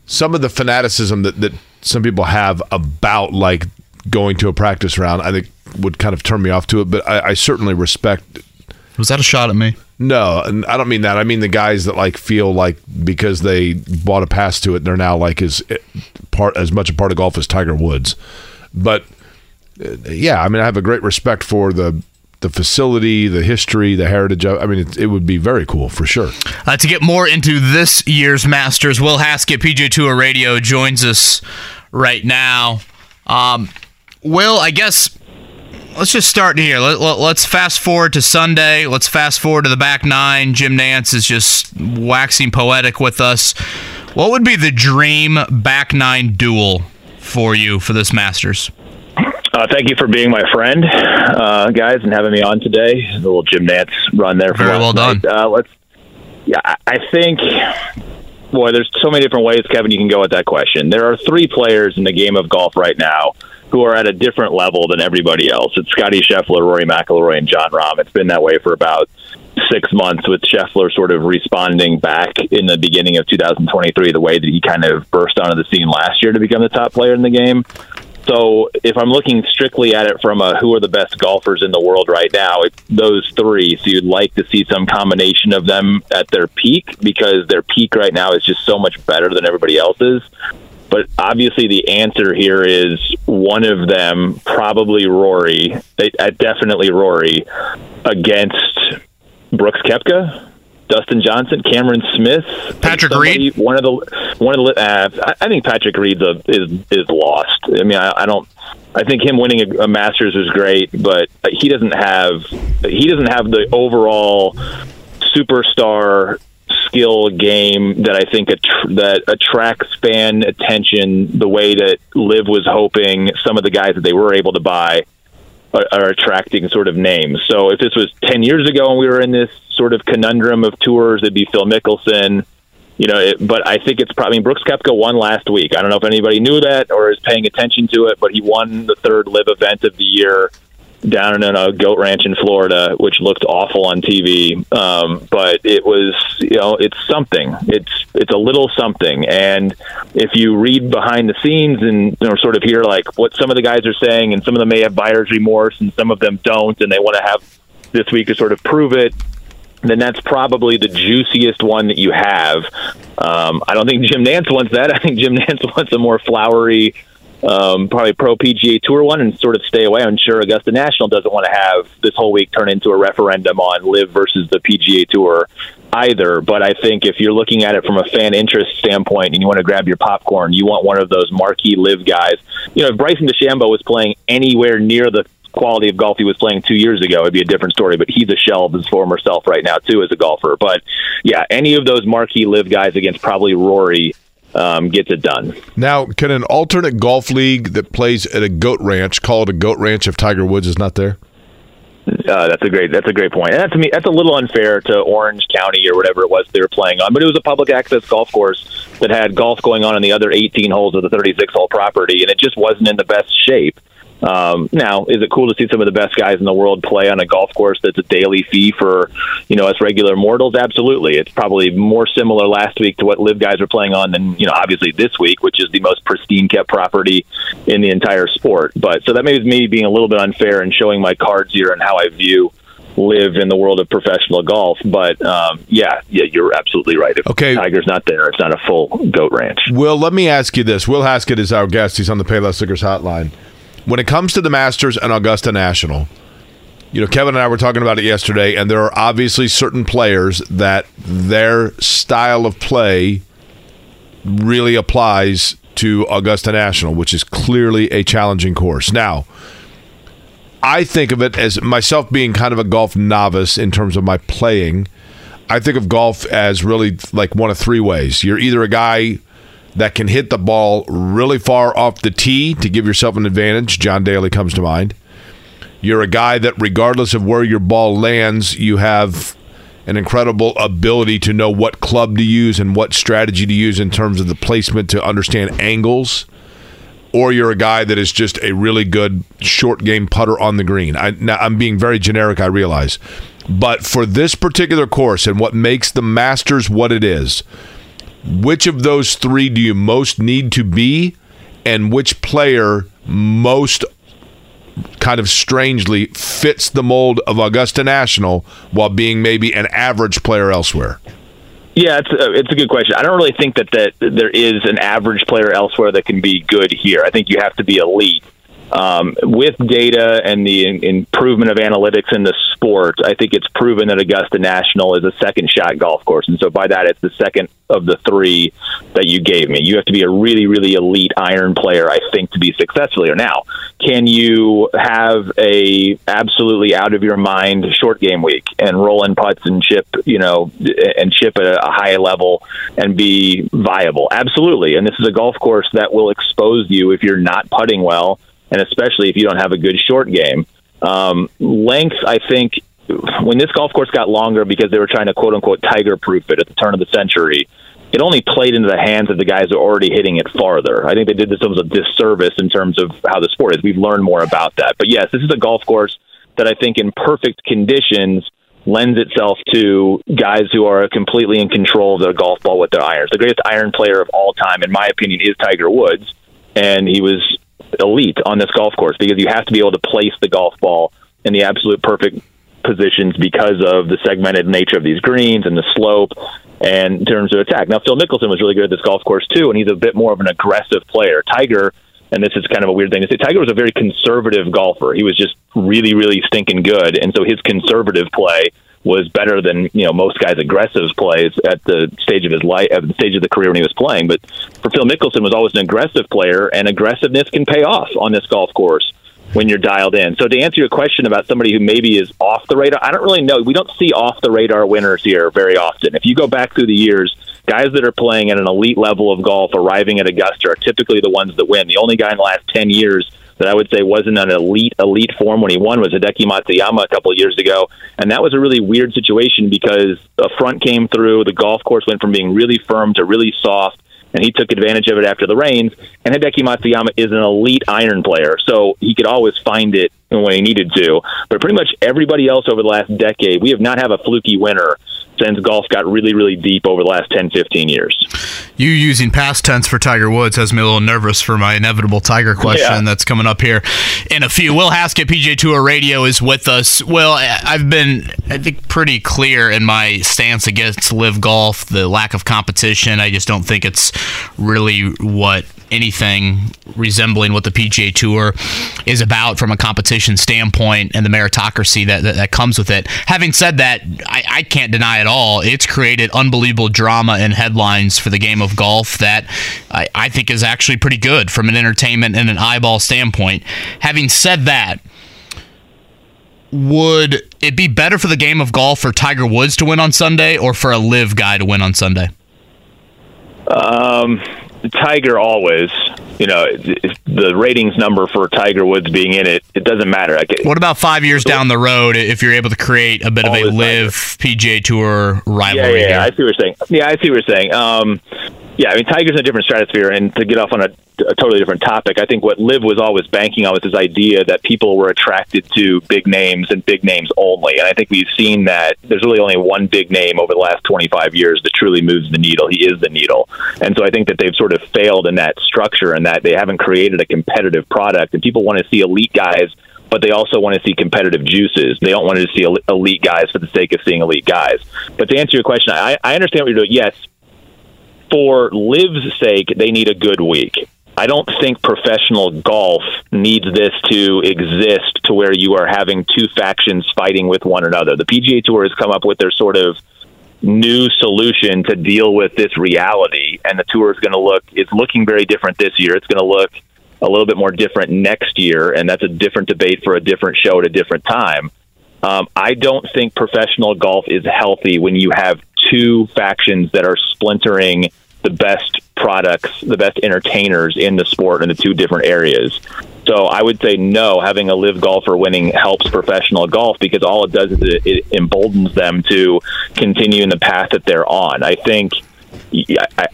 some of the fanaticism that, that some people have about like going to a practice round, I think would kind of turn me off to it. But I, I certainly respect. Was that a shot at me? No, and I don't mean that. I mean the guys that like feel like because they bought a pass to it, they're now like as part as much a part of golf as Tiger Woods. But uh, yeah, I mean I have a great respect for the the facility, the history, the heritage. Of, I mean it, it would be very cool for sure. Uh, to get more into this year's Masters, Will Haskett, PGA Tour Radio, joins us right now. Um, Will, I guess let's just start here. Let, let, let's fast forward to Sunday. Let's fast forward to the back nine. Jim Nantz is just waxing poetic with us. What would be the dream back nine duel for you for this Masters? Uh, thank you for being my friend, uh, guys, and having me on today. A little Jim Nantz run there. For Very well night. Uh, let's. Yeah, I- I think. Boy, there's so many different ways, Kevin. You can go with that question. There are three players in the game of golf right now who are at a different level than everybody else. It's Scotty Scheffler, Rory McIlroy, and Jon Rahm. It's been that way for about six months, with Scheffler sort of responding back in the beginning of 2023, the way that he kind of burst onto the scene last year to become the top player in the game. So if I'm looking strictly at it from a who are the best golfers in the world right now, those three. So you'd like to see some combination of them at their peak because their peak right now is just so much better than everybody else's. But obviously, the answer here is one of them, probably Rory, uh, definitely Rory, against Brooks Koepka, Dustin Johnson, Cameron Smith, Patrick somebody- One of the one of the. Uh, I- think Patrick Reed's a, is is lost. I mean, I, I don't. I think him winning a, a Masters was great, but he doesn't have he doesn't have the overall superstar skill game that I think attr- that attracts fan attention the way that Liv was hoping. Some of the guys that they were able to buy are, attracting sort of names. So if this was ten years ago and we were in this sort of conundrum of tours, it'd be Phil Mickelson. You know, it, but I think it's probably Brooks Koepka won last week. I don't know if anybody knew that or is paying attention to it, but he won the third LIV event of the year down in a goat ranch in Florida, which looked awful on TV. Um, but it was, you know, it's something. It's it's a little something. And if you read behind the scenes and you know, sort of hear like what some of the guys are saying, and some of them may have buyer's remorse, and some of them don't, and they want to have this week to sort of prove it. Then that's probably the juiciest one that you have. Um, I don't think Jim Nantz wants that. I think Jim Nantz wants a more flowery, um, probably pro PGA Tour one and sort of stay away. I'm sure Augusta National doesn't want to have this whole week turn into a referendum on LIV versus the PGA Tour either. But I think if you're looking at it from a fan interest standpoint and you want to grab your popcorn, you want one of those marquee LIV guys. You know, if Bryson DeChambeau was playing anywhere near the quality of golf he was playing two years ago, it'd be a different story. But he's a shell of his former self right now too as a golfer. But yeah, any of those marquee LIV guys against probably Rory um, gets it done. Now, can an alternate golf league that plays at a goat ranch call it a goat ranch if Tiger Woods is not there? Uh, that's a great. That's a great point. And that's to me. That's a little unfair to Orange County or whatever it was they were playing on. But it was a public access golf course that had golf going on in the other 18 holes of the 36 hole property, and it just wasn't in the best shape. Um, now, is it cool to see some of the best guys in the world play on a golf course that's a daily fee for you know us regular mortals? Absolutely. It's probably more similar last week to what LIV guys were playing on than you know obviously this week, which is the most pristine kept property in the entire sport. But so that may be me being a little bit unfair and showing my cards here and how I view LIV in the world of professional golf. But um, yeah, yeah, you're absolutely right. If Okay. Tiger's not there, it's not a full goat ranch. Will, let me ask you this. Will Haskett is our guest. He's on the Payless Liquors hotline. When it comes to the Masters and Augusta National, you know, Kevin and I were talking about it yesterday, and there are obviously certain players that their style of play really applies to Augusta National, which is clearly a challenging course. Now, I think of it as myself being kind of a golf novice in terms of my playing. I think of golf as really like one of three ways. You're either a guy that can hit the ball really far off the tee to give yourself an advantage. John Daly comes to mind. You're a guy that, regardless of where your ball lands, you have an incredible ability to know what club to use and what strategy to use in terms of the placement to understand angles or you're a guy that is just a really good short game putter on the green. I, now, I'm being very generic, I realize. But for this particular course and what makes the Masters what it is, which of those three do you most need to be, and which player most kind of strangely fits the mold of Augusta National while being maybe an average player elsewhere? Yeah, it's a, it's a good question. I don't really think that, that there is an average player elsewhere that can be good here. I think you have to be elite. Um, with data and the in- improvement of analytics in the sport, I think it's proven that Augusta National is a second shot golf course. And so by that, it's the second of the three that you gave me. You have to be a really, really elite iron player, I think, to be successful here. Now, can you have a absolutely out of your mind short game week and roll in putts and chip, you know, and chip at a high level and be viable? Absolutely. And this is a golf course that will expose you if you're not putting well, and especially if you don't have a good short game. Um, length, I think, when this golf course got longer because they were trying to quote unquote tiger proof it at the turn of the century, it only played into the hands of the guys who are already hitting it farther. I think they did this themselves a disservice in terms of how the sport is. We've learned more about that. But yes, this is a golf course that I think in perfect conditions lends itself to guys who are completely in control of their golf ball with their irons. The greatest iron player of all time, in my opinion, is Tiger Woods, and he was elite on this golf course because you have to be able to place the golf ball in the absolute perfect positions because of the segmented nature of these greens and the slope and in terms of attack. Now, Phil Mickelson was really good at this golf course too, and he's a bit more of an aggressive player. Tiger, and this is kind of a weird thing to say, Tiger was a very conservative golfer. He was just really, really stinking good, and so his conservative play was better than you know most guys' aggressive plays at the stage of his life, at the stage of the career when he was playing. But for Phil Mickelson, was always an aggressive player, and aggressiveness can pay off on this golf course when you're dialed in. So to answer your question about somebody who maybe is off the radar, I don't really know. We don't see off the radar winners here very often. If you go back through the years, guys that are playing at an elite level of golf arriving at Augusta are typically the ones that win. The only guy in the last 10 years that I would say wasn't an elite elite form when he won was Hideki Matsuyama a couple of years ago, and that was a really weird situation because a front came through, the golf course went from being really firm to really soft, and he took advantage of it after the rains. And Hideki Matsuyama is an elite iron player, so he could always find it when he needed to. But pretty much everybody else over the last decade, we have not have a fluky winner since golf got really, really deep over the last 10, 15 years. You using past tense for Tiger Woods has me a little nervous for my inevitable Tiger question Yeah. that's coming up here in a few. Will Haskett, PGA Tour Radio, is with us. Will, I've been, I think, pretty clear in my stance against LIV golf, the lack of competition. I just don't think it's really what anything resembling what the PGA Tour is about from a competition standpoint and the meritocracy that, that, that comes with it. Having said that, I, I can't deny at all it's created unbelievable drama and headlines for the game of golf that I, I think is actually pretty good from an entertainment and an eyeball standpoint. Having said that, would it be better for the game of golf for Tiger Woods to win on Sunday or for a LIV guy to win on Sunday? Um, Tiger always, you know, the ratings number for Tiger Woods being in it, it doesn't matter. Like, What about five years down the road if you're able to create a bit of a LIV PGA Tour yeah, rivalry yeah, yeah, I see what you're saying. Yeah, I see what you're saying. Um, Yeah, I mean, Tiger's in a different stratosphere, and to get off on a, a totally different topic, I think what Liv was always banking on was this idea that people were attracted to big names and big names only. And I think we've seen that there's really only one big name over the last 25 years that truly moves the needle. He is the needle. And so I think that they've sort of failed in that structure and that they haven't created a competitive product. And people want to see elite guys but they also want to see competitive juices. They don't want to see elite guys for the sake of seeing elite guys. But to answer your question, I, I understand what you're doing. Yes, for Liv's sake, they need a good week. I don't think professional golf needs this to exist to where you are having two factions fighting with one another. The PGA Tour has come up with their sort of new solution to deal with this reality, and the tour is going to look. It's looking very different this year. It's going to look a little bit more different next year, and that's a different debate for a different show at a different time. Um, I don't think professional golf is healthy when you have two factions that are splintering the best products, the best entertainers in the sport in the two different areas. So I would say no. Having a LIV golfer winning helps professional golf because all it does is it, it emboldens them to continue in the path that they're on. I think. I,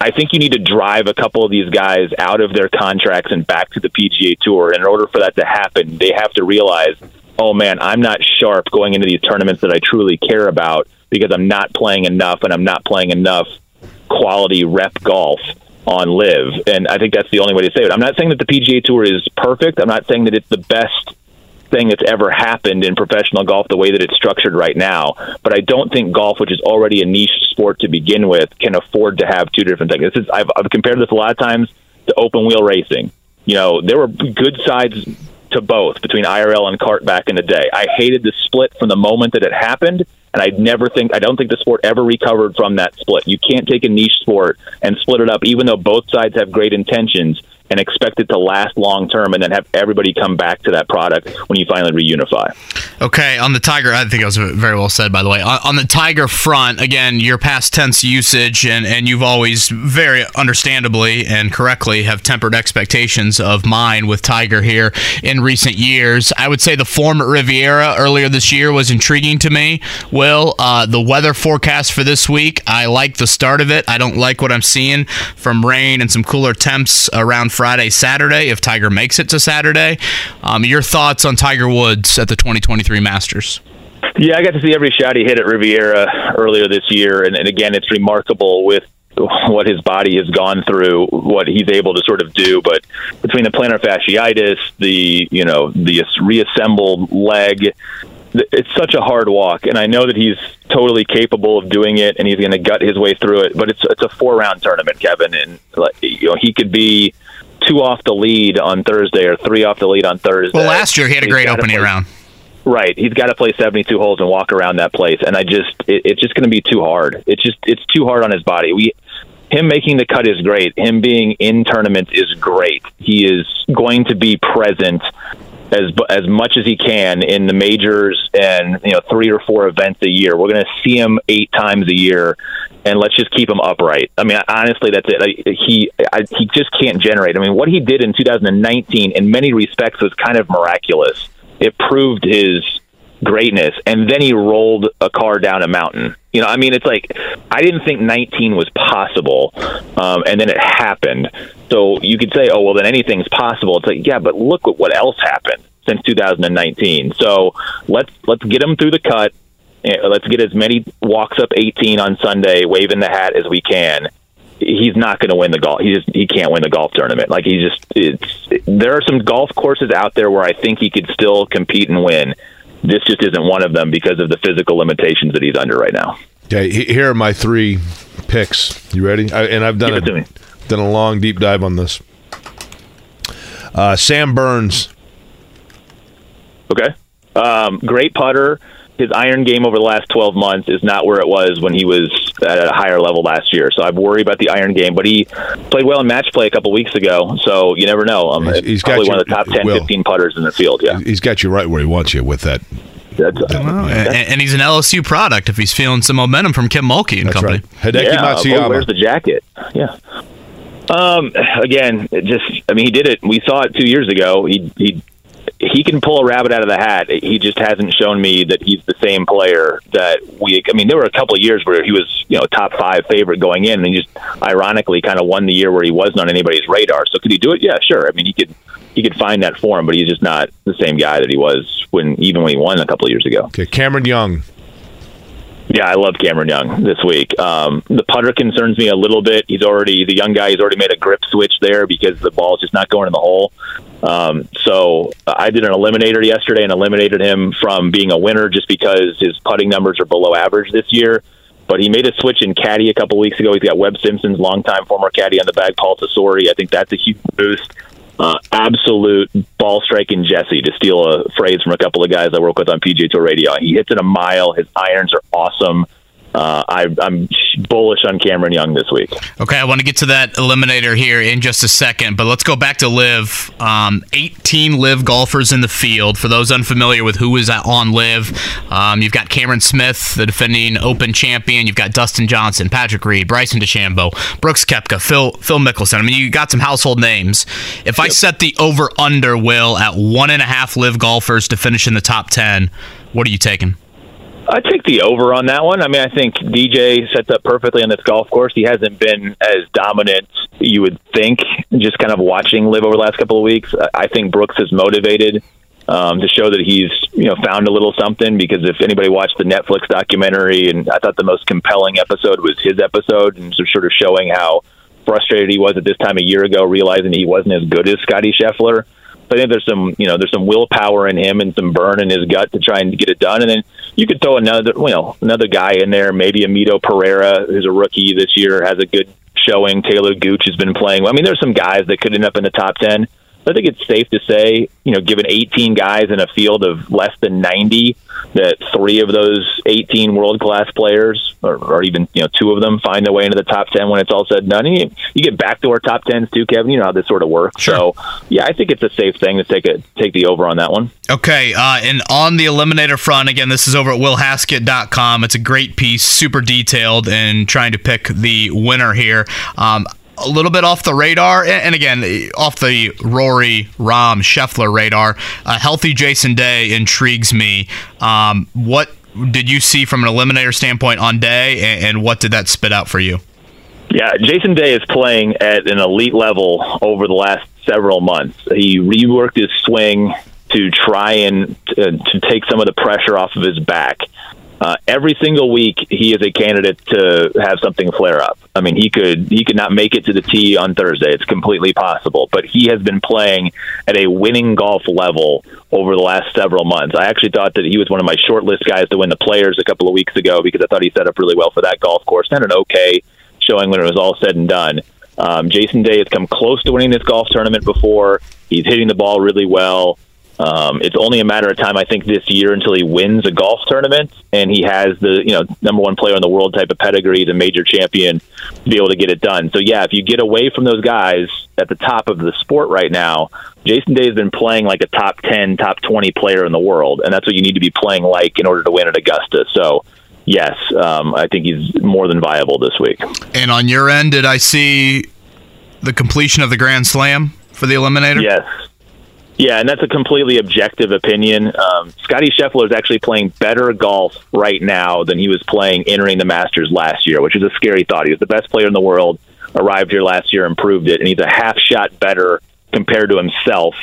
I think you need to drive a couple of these guys out of their contracts and back to the PGA Tour. In order for that to happen, they have to realize, oh man, I'm not sharp going into these tournaments that I truly care about because I'm not playing enough and I'm not playing enough quality rep golf on LIV. And I think that's the only way to say it. I'm not saying that the PGA Tour is perfect. I'm not saying that it's the best thing that's ever happened in professional golf the way that it's structured right now. But I don't think golf, which is already a niche sport to begin with, can afford to have two different things. This is I've, I've compared this a lot of times to open wheel racing. You know, there were good sides to both between IRL and CART back in the day. I hated the split from the moment that it happened, and I never think I don't think the sport ever recovered from that split. You can't take a niche sport and split it up, even though both sides have great intentions and expect it to last long term and then have everybody come back to that product when you finally reunify. Okay, on the Tiger, I think it was very well said, by the way. On, on, the Tiger front, again, your past tense usage, and, and you've always very understandably and correctly have tempered expectations of mine with Tiger here in recent years. I would say the form at Riviera earlier this year was intriguing to me. Will, uh, the weather forecast for this week, I like the start of it. I don't like what I'm seeing from rain and some cooler temps around Friday, Saturday, if Tiger makes it to Saturday. Um, your thoughts on Tiger Woods at the 2023 Masters? Yeah, I got to see every shot he hit at Riviera earlier this year, and, and again, it's remarkable with what his body has gone through, what he's able to sort of do. But between the plantar fasciitis, the you know the reassembled leg, it's such a hard walk, and I know that he's totally capable of doing it, and he's going to gut his way through it. But it's it's a four round tournament, Kevin, and you know he could be two off the lead on Thursday or three off the lead on Thursday. Well, last year he had a great opening play, round. Right, he's got to play 72 holes and walk around that place, and I just it, it's just going to be too hard. It's just it's too hard on his body. We him making the cut is great. Him being in tournaments is great. He is going to be present as as much as he can in the majors and you know three or four events a year. We're going to see him eight times a year, and let's just keep him upright. I mean, honestly, that's it. I, he I, he just can't generate. I mean, what he did in 2019, in many respects, was kind of miraculous. It proved his greatness, and then he rolled a car down a mountain. You know, I mean, it's like I didn't think 19 was possible, um, and then it happened. So you could say, oh well, then anything's possible. It's like, yeah, but look at what else happened since 2019. So let's let's get him through the cut. Let's get as many walks up 18 on Sunday, waving the hat as we can. He's not going to win the golf. He just he can't win the golf tournament. Like he just it's there are some golf courses out there where I think he could still compete and win this just isn't one of them because of the physical limitations that he's under right now. Okay, here are my three picks. You ready? I, and I've done a, done a long deep dive on this. Uh, Sam Burns. Okay. Um, great putter his iron game over the last 12 months is not where it was when he was at a higher level last year. So I worry about the iron game, but he played well in match play a couple weeks ago. So you never know. Um, he's, he's probably one of the top 10, Will, 15 putters in the field. Yeah. He's got you right where he wants you with that. That's, and, and, he's an LSU product if he's feeling some momentum from Kim Mulkey and That's company. Right. Hideki yeah, Matsuyama. Oh, where's the jacket? Yeah. Um, again, just I mean, he did it. We saw it two years ago. He he he can pull a rabbit out of the hat. He just hasn't shown me that he's the same player that we. I mean, there were a couple of years where he was, you know, top five favorite going in, and he just ironically kind of won the year where he wasn't on anybody's radar. So could he do it? Yeah, sure. I mean, he could he could find that form, but he's just not the same guy that he was when even when he won a couple of years ago. Okay, Cameron Young. Yeah, I love Cameron Young this week. Um, the putter concerns me a little bit. He's already the young guy. He's already made a grip switch there because the ball's just not going in the hole. Um, so I did an eliminator yesterday and eliminated him from being a winner just because his putting numbers are below average this year. But he made a switch in caddy a couple weeks ago. He's got Webb Simpson's longtime former caddy on the bag, Paul Tesori. I think that's a huge boost. Uh, absolute ball striking Jesse, to steal a phrase from a couple of guys I work with on PGA Tour Radio. He hits it a mile. His irons are awesome. Uh, I, I'm bullish on Cameron Young this week. Okay, I want to get to that eliminator here in just a second, but let's go back to LIV. Um, 18 LIV golfers in the field. For those unfamiliar with who is on LIV, um, you've got Cameron Smith, the defending Open champion. You've got Dustin Johnson, Patrick Reed, Bryson DeChambeau, Brooks Koepka, Phil Phil Mickelson. I mean, you got some household names. If I set the over under will at one and a half LIV golfers to finish in the top 10, what are you taking? I take the over on that one. I mean, I think DJ sets up perfectly on this golf course. He hasn't been as dominant you would think. Just kind of watching LIV over the last couple of weeks, I think Brooks is motivated um, to show that he's you know found a little something. Because if anybody watched the Netflix documentary, and I thought the most compelling episode was his episode, and sort of showing how frustrated he was at this time a year ago, realizing he wasn't as good as Scotty Scheffler. I think there's some, you know, there's some willpower in him and some burn in his gut to try and get it done. And then you could throw another, you know, another guy in there, maybe Amito Pereira, who's a rookie this year, has a good showing. Taylor Gooch has been playing. I mean, there's some guys that could end up in the top ten. I think it's safe to say, you know, given 18 guys in a field of less than 90, that three of those 18 world class players, or, or, even you know two of them, find their way into the top 10 when it's all said and done. And you, you get backdoor top 10s too, Kevin. You know how this sort of works. Sure. So yeah, I think it's a safe thing to take a take the over on that one. Okay, uh, and on the eliminator front, again, this is over at willhaskett.com. It's a great piece, super detailed, and trying to pick the winner here. Um, a little bit off the radar, and again, off the Rory, Rahm, Scheffler radar. A healthy Jason Day intrigues me. Um, what did you see from an eliminator standpoint on day, and what did that spit out for you? Yeah, Jason Day is playing at an elite level over the last several months. He reworked his swing to try and uh, to take some of the pressure off of his back. Uh, every single week, he is a candidate to have something flare up. I mean, he could he could not make it to the tee on Thursday. It's completely possible. But he has been playing at a winning golf level over the last several months. I actually thought that he was one of my short list guys to win the Players a couple of weeks ago because I thought he set up really well for that golf course. Had an okay showing when it was all said and done. Um, Jason Day has come close to winning this golf tournament before. He's hitting the ball really well. Um, it's only a matter of time, I think, this year until he wins a golf tournament, and he has the you know number one player in the world type of pedigree, the major champion, to be able to get it done. So yeah, if you get away from those guys at the top of the sport right now, Jason Day has been playing like a top ten, top twenty player in the world, and that's what you need to be playing like in order to win at Augusta. So yes, um, I think he's more than viable this week. And on your end, did I see the completion of the Grand Slam for the Eliminator? Yes. Yeah, and that's a completely objective opinion. Um, Scotty Scheffler is actually playing better golf right now than he was playing entering the Masters last year, which is a scary thought. He was the best player in the world, arrived here last year, improved it, and he's a half shot better compared to himself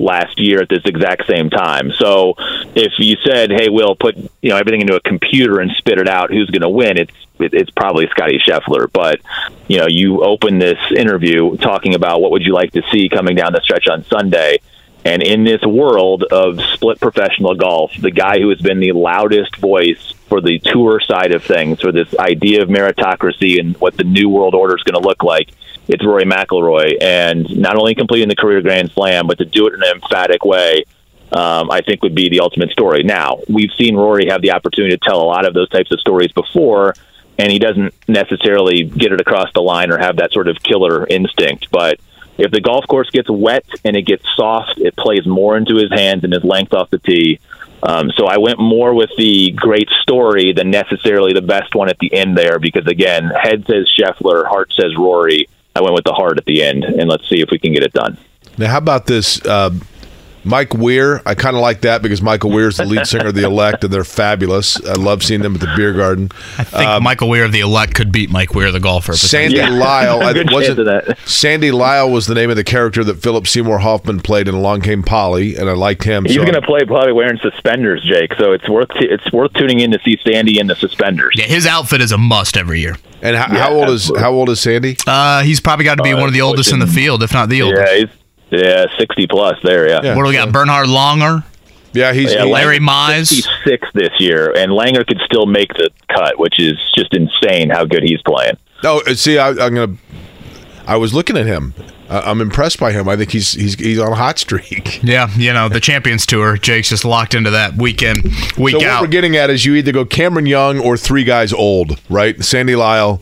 last year at this exact same time. So if you said, "Hey, we'll put you know everything into a computer and spit it out, who's going to win?" It's it's probably Scotty Scheffler. But you know, you open this interview talking about what would you like to see coming down the stretch on Sunday and in this world of split professional golf, the guy who has been the loudest voice for the tour side of things, for this idea of meritocracy and what the new world order is going to look like, it's Rory McIlroy. And not only completing the career Grand Slam, but to do it in an emphatic way, um, I think would be the ultimate story. Now, we've seen Rory have the opportunity to tell a lot of those types of stories before, and he doesn't necessarily get it across the line or have that sort of killer instinct. But if the golf course gets wet and it gets soft, it plays more into his hands and his length off the tee. Um, so I went more with the great story than necessarily the best one at the end there because again, head says Scheffler, heart says Rory. I went with the heart at the end, and let's see if we can get it done. Now, how about this? Uh, Mike Weir, I kind of like that because Michael Weir is the lead singer of The Elect, and they're fabulous. I love seeing them at the beer garden. I think Michael Weir of the Elect could beat Mike Weir the golfer. Um, Sandy Lyle, I, Good wasn't, that. Sandy Lyle was the name of the character that Philip Seymour Hoffman played in Along Came Polly, and I liked him. He's so going to play probably wearing suspenders, Jake. So it's worth it's worth tuning in to see Sandy in the suspenders. Yeah, his outfit is a must every year. And how, Yeah, how old is how old is Sandy? Uh, he's probably got to be Uh, one of the oldest in the field, if not the oldest. Yeah, he's yeah sixty plus there. Yeah. what do we got? Bernhard Langer, Yeah, he's Yeah, Larry Langer's Mize. 66 this year, and Langer could still make the cut, which is just insane how good he's playing. Oh, uh, see, I, I'm gonna. I was looking at him. Uh, I'm impressed by him. I think he's he's he's on a hot streak. Yeah, you know the Champions Tour. Jake's just locked into that weekend, week so what out. we're getting at is you either go Cameron Young or three guys old, right? Sandy Lyle,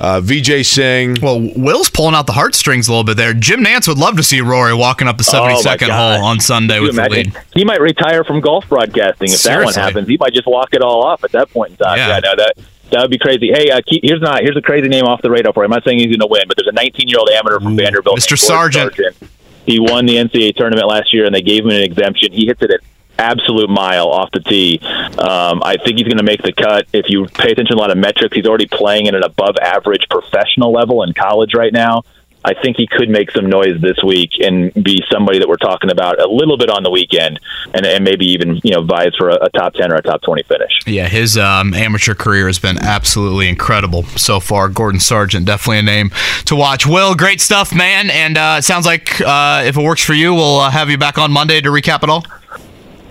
uh, Vijay Singh. Well, Will's pulling out the heartstrings a little bit there. Jim Nantz would love to see Rory walking up the Oh, 72nd God. hole on Sunday Can you with the lead. He might retire from golf broadcasting if that one happens. He might just walk it all off at that point in time. Yeah. Yeah, no, that that would be crazy. Hey, uh, keep, here's not here's a crazy name off the radar for you. I'm not saying he's going to win, but there's a 19 year old amateur from Vanderbilt, Mr. named Gordon Sargent. He won the NCAA tournament last year, and they gave him an exemption. He hits it at absolute mile off the tee. Um, I think he's going to make the cut. If you pay attention to a lot of metrics, he's already playing at an above average professional level in college right now. I think he could make some noise this week and be somebody that we're talking about a little bit on the weekend, and, and maybe even you know vies for a, a top ten or a top twenty finish. Yeah, his um, amateur career has been absolutely incredible so far. Gordon Sargent, definitely a name to watch. Will, great stuff, man. And uh, it sounds like uh, if it works for you, we'll uh, have you back on Monday to recap it all.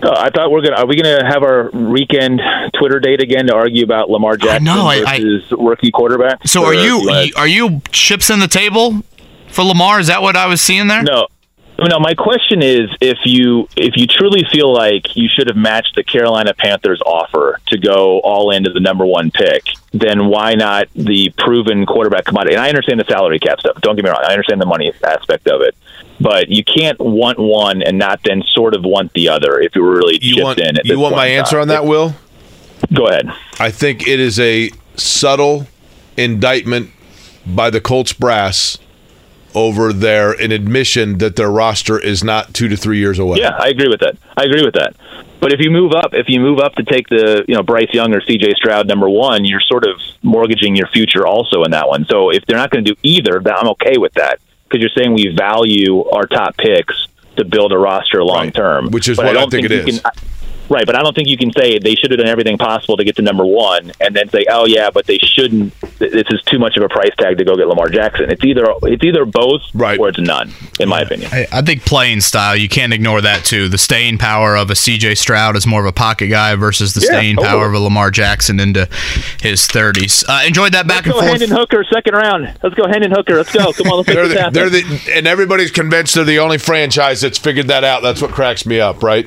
Uh, I thought we're gonna are we gonna have our weekend Twitter date again to argue about Lamar Jackson know, I- I- versus rookie quarterback? So are you are you chips in the table for Lamar? Is that what I was seeing there? No. No, my question is if you if you truly feel like you should have matched the Carolina Panthers offer to go all into the number one pick, then why not the proven quarterback commodity? And I understand the salary cap stuff. Don't get me wrong. I understand the money aspect of it. But you can't want one and not then sort of want the other if you were really You chipped want in. You want my answer time. on that, Will? Go ahead. I think it is a subtle indictment by the Colts brass over their an admission that their roster is not two to three years away. Yeah, I agree with that. I agree with that. But if you move up, if you move up to take the you know Bryce Young or C.J. Stroud number one, you're sort of mortgaging your future also in that one. So if they're not going to do either, I'm okay with that because you're saying we value our top picks to build a roster long term, which is But what I don't think it you is. Can, right, but I don't think you can say they should have done everything possible to get to number one, and then say, oh yeah, but they shouldn't. This is too much of a price tag to go get Lamar Jackson. It's either it's either both, right. or it's none, in my opinion. I, I think playing style, you can't ignore that too. The staying power of a CJ Stroud is more of a pocket guy versus the Yeah, staying totally. power of a Lamar Jackson into his 30s. Uh, enjoyed that back Let's go and forth. Hendon Hooker, second round. Let's go Hendon Hooker. Let's go. Come on, let's make They're the, they're the, and everybody's convinced they're the only franchise that's figured that out. That's what cracks me up, right?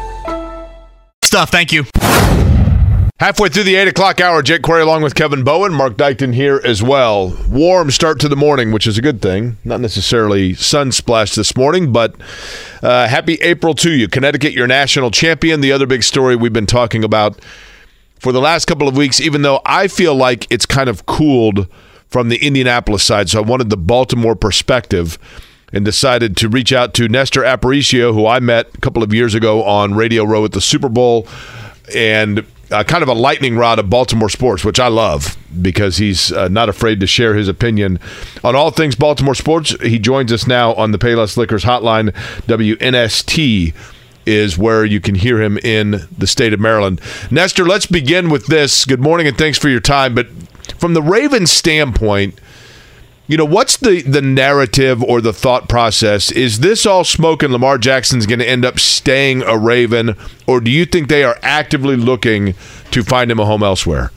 Stuff. Thank you. Halfway through the 8 o'clock hour, Jake Query along with Kevin Bowen, Mark Dykton here as well. Warm start to the morning, which is a good thing. Not necessarily sun splash this morning, but uh, happy April to you. Connecticut, your national champion. The other big story we've been talking about for the last couple of weeks, even though I feel like it's kind of cooled from the Indianapolis side. So I wanted the Baltimore perspective and decided to reach out to Nestor Aparicio, who I met a couple of years ago on Radio Row at the Super Bowl, and uh, kind of a lightning rod of Baltimore sports, which I love because he's uh, not afraid to share his opinion on all things Baltimore sports. He joins us now on the Payless Liquors hotline. WNST is where you can hear him in the state of Maryland. Nestor, let's begin with this. Good morning and thanks for your time. But from the Ravens standpoint, you know what's the the narrative or the thought process? Is this all smoke and lamar jackson's going to end up staying a raven or do you think they are actively looking to find him a home elsewhere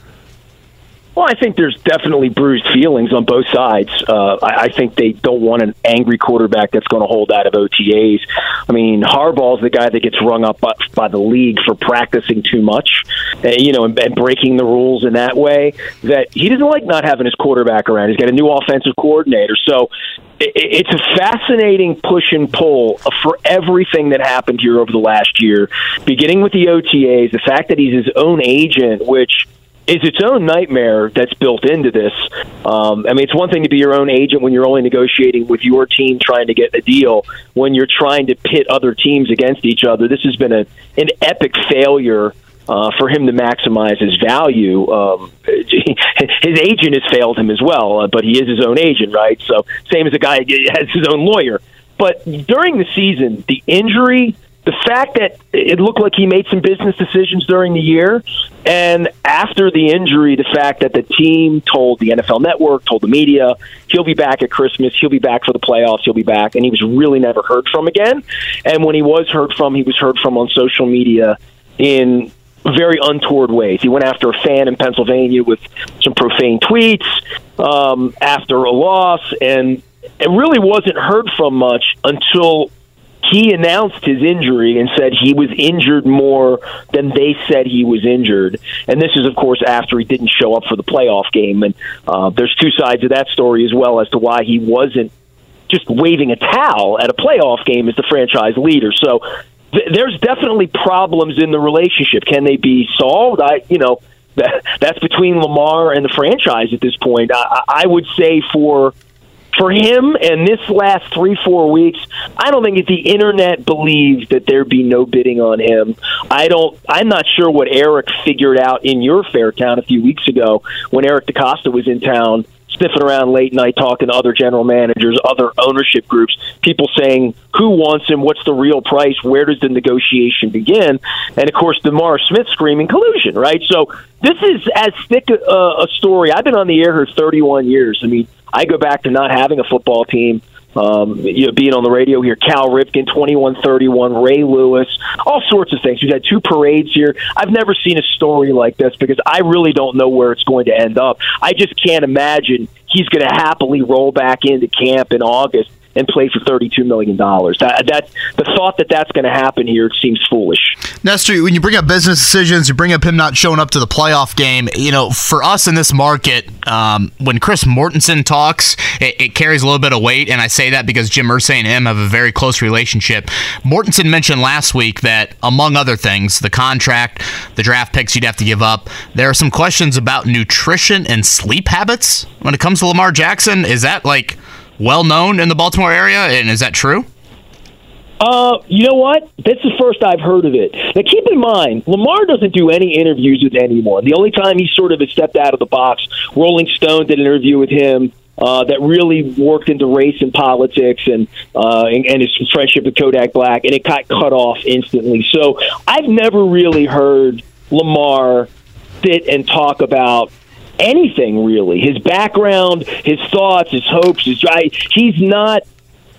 well, I think there's definitely bruised feelings on both sides. Uh, I, I think they don't want an angry quarterback that's going to hold out of OTAs. I mean, Harbaugh's the guy that gets rung up by, by the league for practicing too much, uh, you know, and, and breaking the rules in that way. That he doesn't like not having his quarterback around. He's got a new offensive coordinator, so it, it's a fascinating push and pull for everything that happened here over the last year, beginning with the OTAs, the fact that he's his own agent, which is its own nightmare that's built into this. Um, I mean, it's one thing to be your own agent when you're only negotiating with your team trying to get a deal. When you're trying to pit other teams against each other, this has been a an epic failure. Uh, for him to maximize his value, um, his agent has failed him as well, uh, but he is his own agent, right? So, same as a guy has his own lawyer. But during the season, the injury the fact that it looked like he made some business decisions during the year, and after the injury, the fact that the team told the NFL Network, told the media, he'll be back at Christmas, he'll be back for the playoffs, he'll be back, and he was really never heard from again. And when he was heard from, he was heard from on social media in very untoward ways. He went after a fan in Pennsylvania with some profane tweets um, after a loss, and it really wasn't heard from much until he announced his injury and said he was injured more than they said he was injured. And this is, of course, after he didn't show up for the playoff game. And uh, there's two sides of that story as well as to why he wasn't just waving a towel at a playoff game as the franchise leader. So th- there's definitely problems in the relationship. Can they be solved? I, you know, that, that's between Lamar and the franchise at this point. I, I would say for for him and this last three four weeks i don't think if the internet believed that there'd be no bidding on him. I don't i'm not sure what eric figured out in your fair town a few weeks ago when eric decosta was in town sniffing around late night talking to other general managers other ownership groups people saying who wants him? What's the real price? Where does the negotiation begin? And of course demar smith screaming collusion right? So this is as thick a, a story. I've been on the air here 31 years. I mean I go back to not having a football team. Um, you know, being on the radio here, Cal Ripken, twenty-one thirty-one, Ray Lewis, all sorts of things. We've had two parades here. I've never seen a story like this because I really don't know where it's going to end up. I just can't imagine he's going to happily roll back into camp in August and play for $32 million. That, that, the thought that that's going to happen here seems foolish. Nestor, when you bring up business decisions, you bring up him not showing up to the playoff game. You know, for us in this market, um, when Chris Mortensen talks, it, it, carries a little bit of weight, and I say that because Jim Irsay and him have a very close relationship. Mortensen mentioned last week that, among other things, the contract, the draft picks you'd have to give up, there are some questions about nutrition and sleep habits when it comes to Lamar Jackson. Is that like well known in the Baltimore area, and is that true? Uh, you know what? This is the first I've heard of it. Now, keep in mind, Lamar doesn't do any interviews with anyone. The only time he sort of has stepped out of the box, Rolling Stone did an interview with him uh, that really worked into race and politics and, uh, and and his friendship with Kodak Black, and it got cut off instantly. So I've never really heard Lamar sit and talk about anything really. His background, his thoughts, his hopes, his I, he's not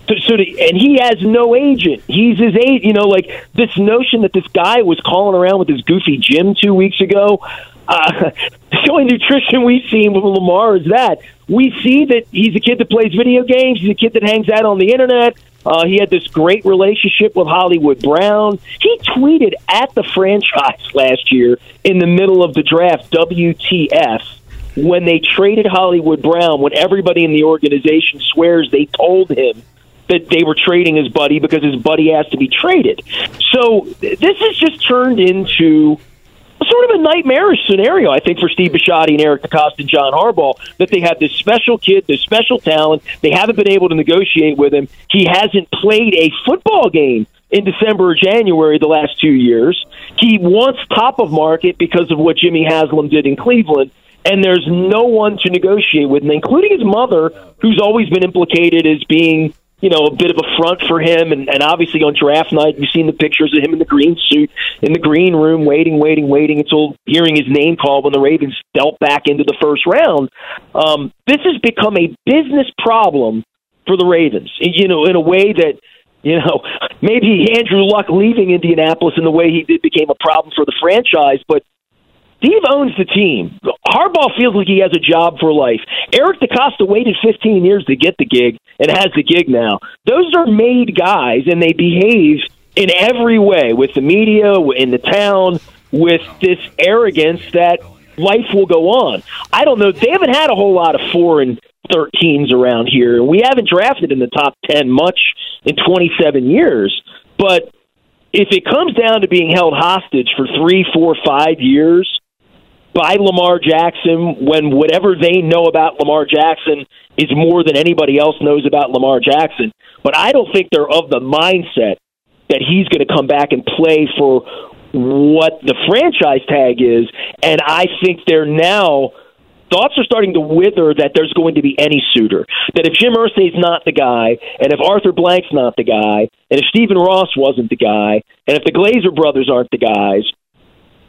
so, so the, and he has no agent. He's his agent. You know, like this notion that this guy was calling around with his goofy gym two weeks ago. Uh, the only nutrition we've seen with Lamar is that we see that he's a kid that plays video games. He's a kid that hangs out on the internet. Uh, he had this great relationship with Hollywood Brown. He tweeted at the franchise last year in the middle of the draft, WTF, when they traded Hollywood Brown, when everybody in the organization swears they told him that they were trading his buddy because his buddy has to be traded. So this has just turned into sort of a nightmarish scenario, I think, for Steve Bisciotti and Eric DeCosta and John Harbaugh, that they have this special kid, this special talent. They haven't been able to negotiate with him. He hasn't played a football game in December or January the last two years. He wants top of market because of what Jimmy Haslam did in Cleveland. And there's no one to negotiate with, and including his mother, who's always been implicated as being you know, a bit of a front for him. And, and obviously on draft night, you've seen the pictures of him in the green suit in the green room, waiting, waiting, waiting until hearing his name called when the Ravens dealt back into the first round. Um, this has become a business problem for the Ravens, you know, in a way that you know, maybe Andrew Luck leaving Indianapolis in the way he did became a problem for the franchise, but Steve owns the team. Harbaugh feels like he has a job for life. Eric DeCosta waited 15 years to get the gig and has the gig now. Those are made guys, and they behave in every way with the media, in the town, with this arrogance that life will go on. I don't know. They haven't had a whole lot of foreign 13s around here. and We haven't drafted in the top 10 much in 27 years. But if it comes down to being held hostage for three, four, five years by Lamar Jackson when whatever they know about Lamar Jackson is more than anybody else knows about Lamar Jackson. But I don't think they're of the mindset that he's going to come back and play for what the franchise tag is. And I think they're now thoughts are starting to wither that there's going to be any suitor. That if Jim Irsay's not the guy, and if Arthur Blank's not the guy, and if Stephen Ross wasn't the guy, and if the Glazer brothers aren't the guys,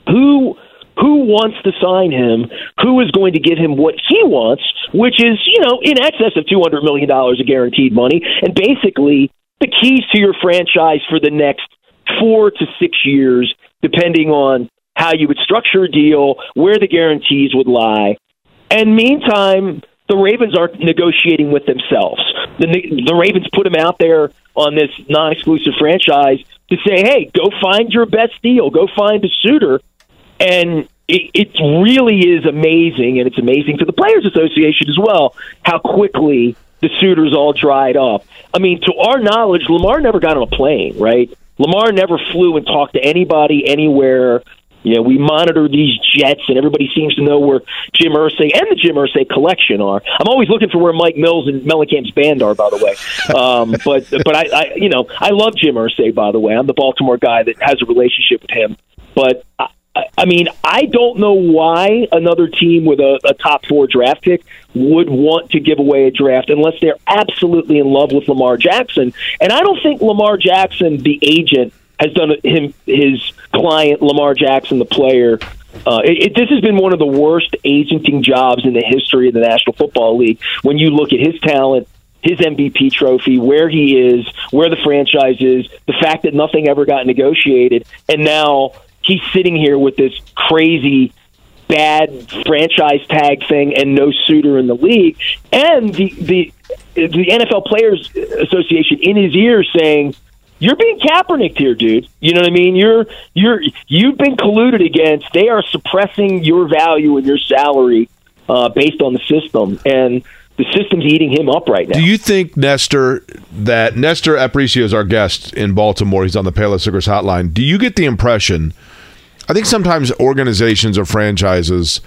who who wants to sign him, who is going to give him what he wants, which is, you know, in excess of $200 million of guaranteed money, and basically the keys to your franchise for the next four to six years, depending on how you would structure a deal, where the guarantees would lie. And meantime, the Ravens aren't negotiating with themselves. The, the Ravens put him out there on this non exclusive franchise to say, hey, go find your best deal, go find a suitor and it, it really is amazing, and it's amazing to the Players Association as well, how quickly the suitors all dried up. I mean, to our knowledge, Lamar never got on a plane, right? Lamar never flew and talked to anybody anywhere. You know, we monitor these jets, and everybody seems to know where Jim Irsay and the Jim Irsay collection are. I'm always looking for where Mike Mills and Mellencamp's band are, by the way. Um, but but I, I, you know, I love Jim Irsay, by the way. I'm the Baltimore guy that has a relationship with him. But I mean, I don't know why another team with a, a, top four draft pick would want to give away a draft unless they're absolutely in love with Lamar Jackson. And I don't think Lamar Jackson, the agent, has done him his client Lamar Jackson, the player. Uh, it, it, this has been one of the worst agenting jobs in the history of the National Football League. When you look at his talent, his MVP trophy, where he is, where the franchise is, the fact that nothing ever got negotiated, and now he's sitting here with this crazy bad franchise tag thing and no suitor in the league, and the the the NFL Players Association in his ear saying, "You're being Kaepernick here, dude. You know what I mean? You're you're you've been colluded against. They are suppressing your value and your salary uh, based on the system and." The system's eating him up right now. Do you think Nestor that Nestor Aparicio is our guest in Baltimore? He's on the Payless Liquors hotline. Do you get the impression I think sometimes organizations or franchises,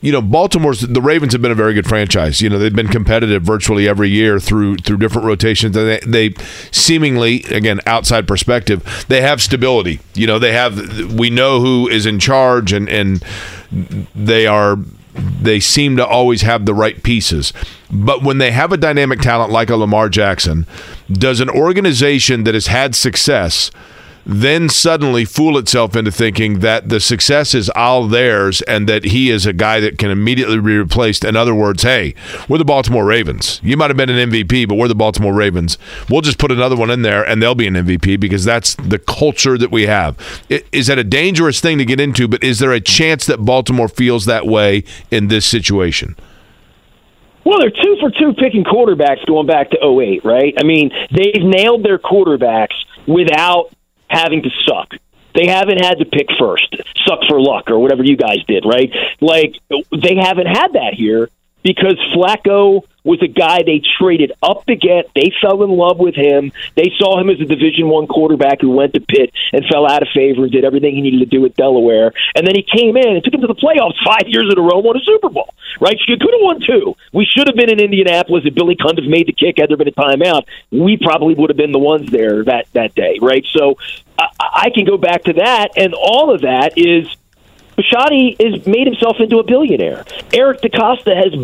you know, Baltimore's the Ravens have been a very good franchise. You know, they've been competitive virtually every year through through different rotations. And they, they seemingly, again, outside perspective, they have stability. You know, they have we know who is in charge, and and they are they seem to always have the right pieces. But when they have a dynamic talent like a Lamar Jackson, does an organization that has had success then suddenly fool itself into thinking that the success is all theirs and that he is a guy that can immediately be replaced. In other words, hey, we're the Baltimore Ravens. You might have been an MVP, but we're the Baltimore Ravens. We'll just put another one in there and they'll be an MVP because that's the culture that we have. Is that a dangerous thing to get into, but is there a chance that Baltimore feels that way in this situation? Well, they're two for two picking quarterbacks going back to 08, right? I mean, they've nailed their quarterbacks without having to suck. They haven't had to pick first, suck for luck, or whatever you guys did, right? Like, they haven't had that here because Flacco was a guy they traded up to get. They fell in love with him. They saw him as a Division One quarterback who went to Pitt and fell out of favor and did everything he needed to do at Delaware. And then he came in and took him to the playoffs five years in a row, won a Super Bowl. Right? You could have won two. We should have been in Indianapolis if Billy Cundiff made the kick. Had there been a timeout, we probably would have been the ones there that that day. Right? So I, I can go back to that, and all of that is. Bisciotti has made himself into a billionaire. Eric DeCosta has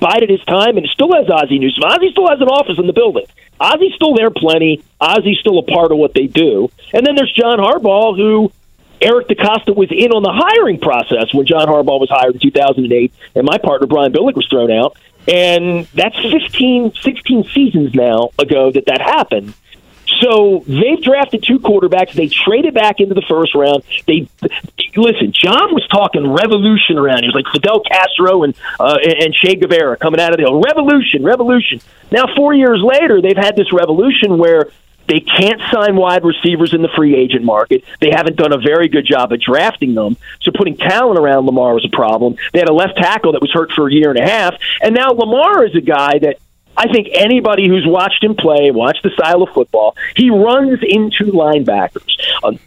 bided his time and still has Ozzie Newsome. Ozzie still has an office in the building. Ozzie's still there plenty. Ozzie's still a part of what they do. And then there's John Harbaugh, who Eric DeCosta was in on the hiring process when John Harbaugh was hired in 2008, and my partner Brian Billick was thrown out. And that's 15, 16 seasons now ago that that happened. So they've drafted two quarterbacks. They traded back into the first round. They listen. John was talking revolution around. He was like Fidel Castro and uh, and Che Guevara coming out of the hill. Revolution, revolution. Now four years later, they've had this revolution where they can't sign wide receivers in the free agent market. They haven't done a very good job of drafting them. So putting talent around Lamar was a problem. They had a left tackle that was hurt for a year and a half, and now Lamar is a guy that I think anybody who's watched him play, watched the style of football, he runs into linebackers. Um,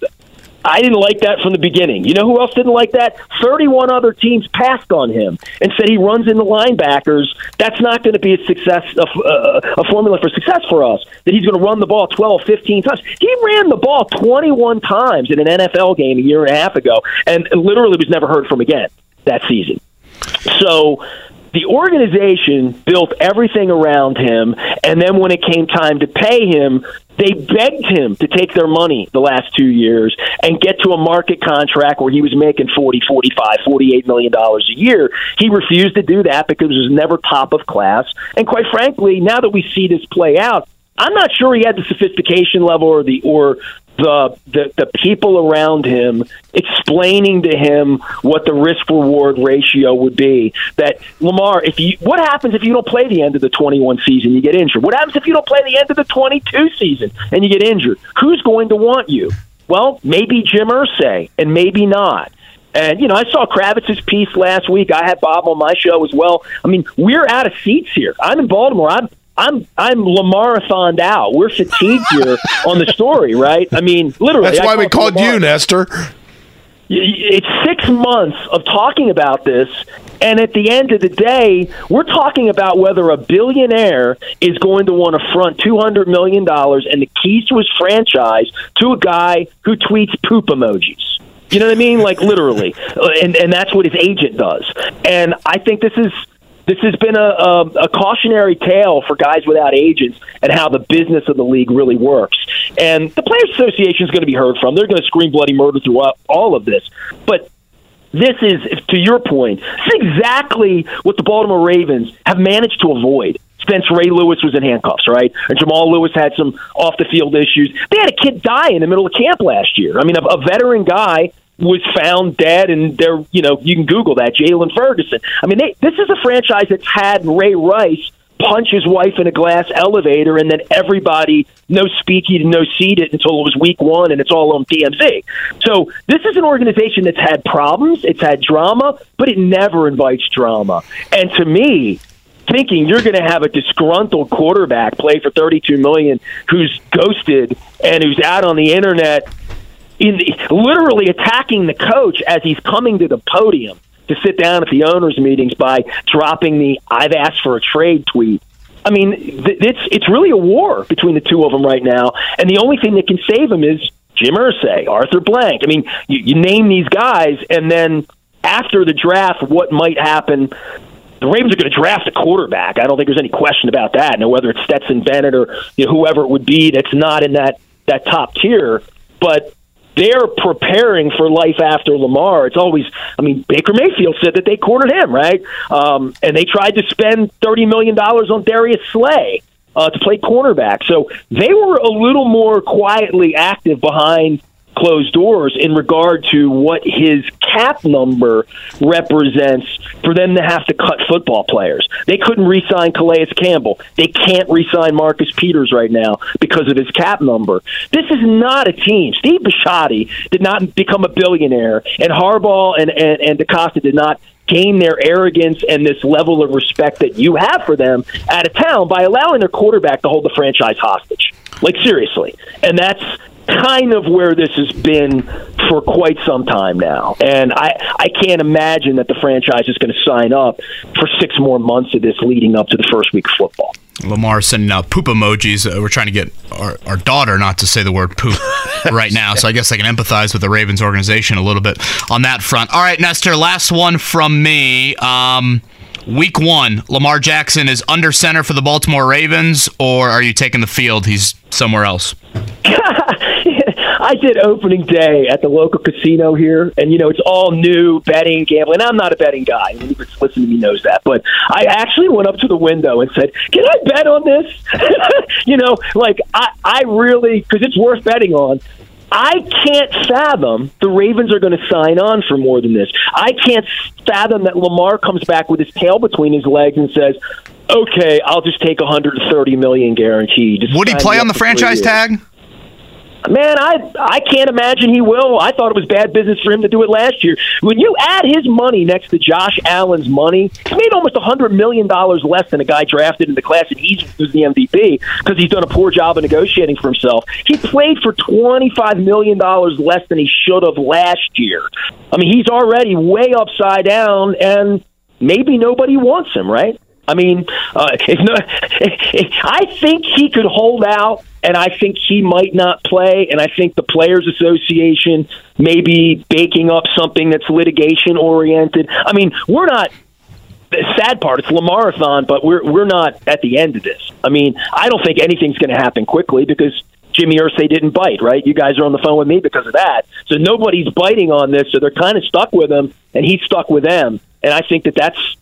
I didn't like that from the beginning. You know who else didn't like that? 31 other teams passed on him and said he runs into linebackers. That's not going to be a success, a, a formula for success for us. That he's going to run the ball 12, 15 times. He ran the ball 21 times in an NFL game a year and a half ago, and literally was never heard from again that season. So the organization built everything around him, and then when it came time to pay him, they begged him to take their money the last two years and get to a market contract where he was making 40 45 48 million dollars a year. He refused to do that because it was never top of class. And quite frankly now that we see this play out I'm not sure he had the sophistication level or the or the, the the people around him explaining to him what the risk reward ratio would be. That Lamar, if you what happens if you don't play the end of the 21 season, you get injured. What happens if you don't play the end of the 22 season and you get injured? Who's going to want you? Well, maybe Jim Irsay, and maybe not. And you know, I saw Kravitz's piece last week. I had Bob on my show as well. I mean, we're out of seats here. I'm in Baltimore. I'm I'm I'm Lamarathoned out. We're fatigued here on the story, right? I mean, literally. That's why I we called Lamar. you, Nestor. It's six months of talking about this, and at the end of the day, we're talking about whether a billionaire is going to want to front two hundred million dollars and the keys to his franchise to a guy who tweets poop emojis. You know what I mean? Like literally, and and that's what his agent does. And I think this is this has been a, a, a cautionary tale for guys without agents and how the business of the league really works. And the Players Association is going to be heard from. They're going to scream bloody murder throughout all of this. But this is, to your point, this is exactly what the Baltimore Ravens have managed to avoid. Since Ray Lewis was in handcuffs, right? And Jamal Lewis had some off the field issues. They had a kid die in the middle of camp last year. I mean, a, a veteran guy was found dead, and they're you know you can Google that Jaylon Ferguson. I mean, they, this is a franchise that's had Ray Rice punch his wife in a glass elevator, and then everybody no speaking, no seat it until it was week one, and it's all on TMZ. So this is an organization that's had problems, it's had drama, but it never invites drama. And to me, thinking you're going to have a disgruntled quarterback play for 32 million who's ghosted and who's out on the internet in literally attacking the coach as he's coming to the podium to sit down at the owners meetings by dropping the "I've asked for a trade" tweet. I mean, th- it's it's really a war between the two of them right now, and the only thing that can save them is Jim Irsay, Arthur Blank. I mean, you, you name these guys, and then after the draft, what might happen. The Ravens are going to draft a quarterback. I don't think there's any question about that. Now, whether it's Stetson Bennett or you know, whoever it would be that's not in that that top tier, but they're preparing for life after Lamar. It's always, I mean, Baker Mayfield said that they cornered him, right? Um, and they tried to spend $30 million on Darius Slay uh, to play cornerback. So they were a little more quietly active behind closed doors in regard to what his cap number represents for them to have to cut football players. They couldn't re-sign Calais Campbell. They can't re-sign Marcus Peters right now because of his cap number. This is not a team. Steve Bisciotti did not become a billionaire, and Harbaugh and, and, and DeCosta did not gain their arrogance and this level of respect that you have for them out of town by allowing their quarterback to hold the franchise hostage. Like seriously. And that's kind of where this has been for quite some time now. And I, I can't imagine that the franchise is going to sign up for six more months of this leading up to the first week of football. Lamar sending out poop emojis. Uh, we're trying to get our, our daughter not to say the word poop right now, so I guess I can empathize with the Ravens organization a little bit on that front. All right, Nestor, last one from me. Um, week one, Lamar Jackson is under center for the Baltimore Ravens, or are you taking the field? He's somewhere else. I did opening day at the local casino here, and you know it's all new betting, gambling. I'm not a betting guy. Anyone who's listening to me knows that. But I actually went up to the window and said, "Can I bet on this?" you know, like I, I really because it's worth betting on. I can't fathom the Ravens are going to sign on for more than this. I can't fathom that Lamar comes back with his tail between his legs and says, "Okay, I'll just take 130 million guaranteed." Would he play on the franchise years." tag? Man, I I can't imagine he will. I thought it was bad business for him to do it last year. When you add his money next to Josh Allen's money, he made almost a hundred million dollars less than a guy drafted in the class, and he's the MVP because he's done a poor job of negotiating for himself. He played for twenty five million dollars less than he should have last year. I mean, he's already way upside down, and maybe nobody wants him, right? I mean, uh, if no, I think he could hold out, and I think he might not play, and I think the Players Association may be baking up something that's litigation oriented. I mean, we're not. The sad part, it's Lamarathon, but we're we're not at the end of this. I mean, I don't think anything's going to happen quickly because Jimmy Irsay didn't bite, right? You guys are on the phone with me because of that. So nobody's biting on this, so they're kind of stuck with him, and he's stuck with them. And I think that that's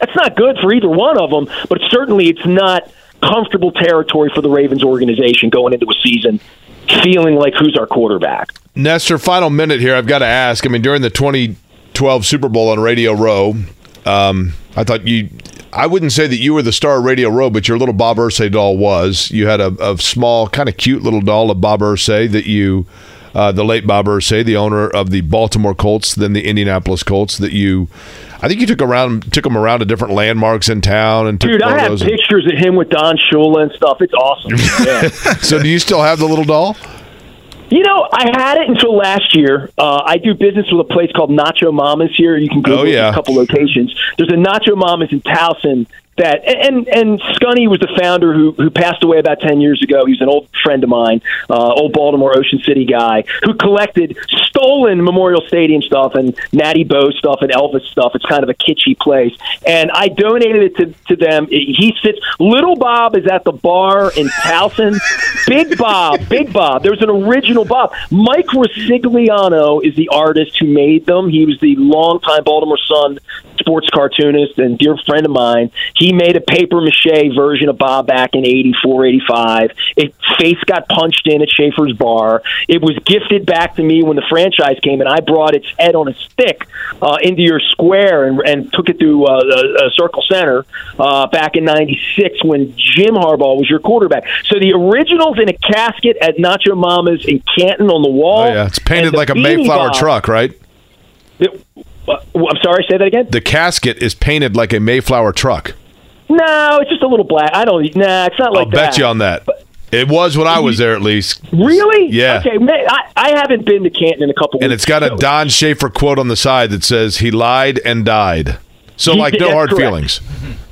that's not good for either one of them, but certainly it's not comfortable territory for the Ravens organization going into a season feeling like who's our quarterback. Nestor, final minute here. I've got to ask. I mean, during the 2012 Super Bowl on Radio Row, um, I thought you. I wouldn't say that you were the star of Radio Row, but your little Bob Irsay doll was. You had a, a small, kind of cute little doll of Bob Irsay that you, uh, the late Bob Irsay, the owner of the Baltimore Colts, then the Indianapolis Colts, that you. I think you took around took them around to different landmarks in town and took Dude, I have and- pictures of him with Don Shula and stuff. It's awesome. Yeah. so, do you still have the little doll? You know, I had it until last year. Uh, I do business with a place called Nacho Mamas here. You can go Oh, yeah. a couple locations. There's a Nacho Mamas in Towson that, and and Scunny was the founder who who passed away about ten years ago. He's an old friend of mine, uh, old Baltimore Ocean City guy who collected stolen Memorial Stadium stuff and Natty Bo stuff and Elvis stuff. It's kind of a kitschy place, and I donated it to to them. He sits. Little Bob is at the bar in Towson. Big Bob, Big Bob. There's an original Bob. Mike Ricigliano is the artist who made them. He was the longtime Baltimore Sun sports cartoonist and dear friend of mine. He made a paper mache version of Bob back in 84, 85. It face got punched in at Schaefer's Bar. It was gifted back to me when the franchise came, and I brought its head on a stick uh, into your square and, and took it to uh, uh, Circle Center uh, back in 96 when Jim Harbaugh was your quarterback. So the original's in a casket at Nacho Mama's in Canton on the wall. Oh yeah, it's painted like a Mayflower Bob- truck, right? Uh, I'm sorry, say that again. The casket is painted like a Mayflower truck. No, it's just a little black. I don't. Nah, it's not like I'll that. bet you on that. It was when I was there, at least. Really? Yeah. Okay, man, I, I haven't been to Canton in a couple. And it's got a Don Schaefer quote on the side that says he lied and died. So He like did- no hard correct. feelings.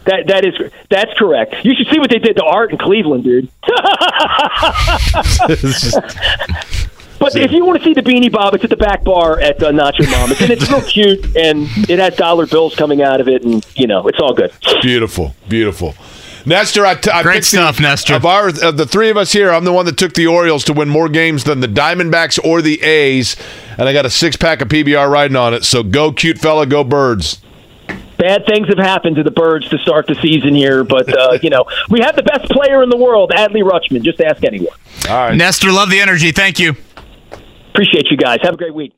That that is that's correct. You should see what they did to Art in Cleveland, dude. But if you want to see the Beanie Bob, it's at the back bar at uh, Nacho Mama's, and it's real cute, and it has dollar bills coming out of it, and you know, it's all good. Beautiful, beautiful. Nestor, I, t- I Great picked stuff, the, Nestor. Of, our, of the three of us here, I'm the one that took the Orioles to win more games than the Diamondbacks or the A's, and I got a six pack of PBR riding on it. So go, cute fella, go birds. Bad things have happened to the Birds to start the season here, but uh, you know, we have the best player in the world, Adley Rutschman. Just ask anyone. All right, Nestor, love the energy. Thank you. Appreciate you guys. Have a great week.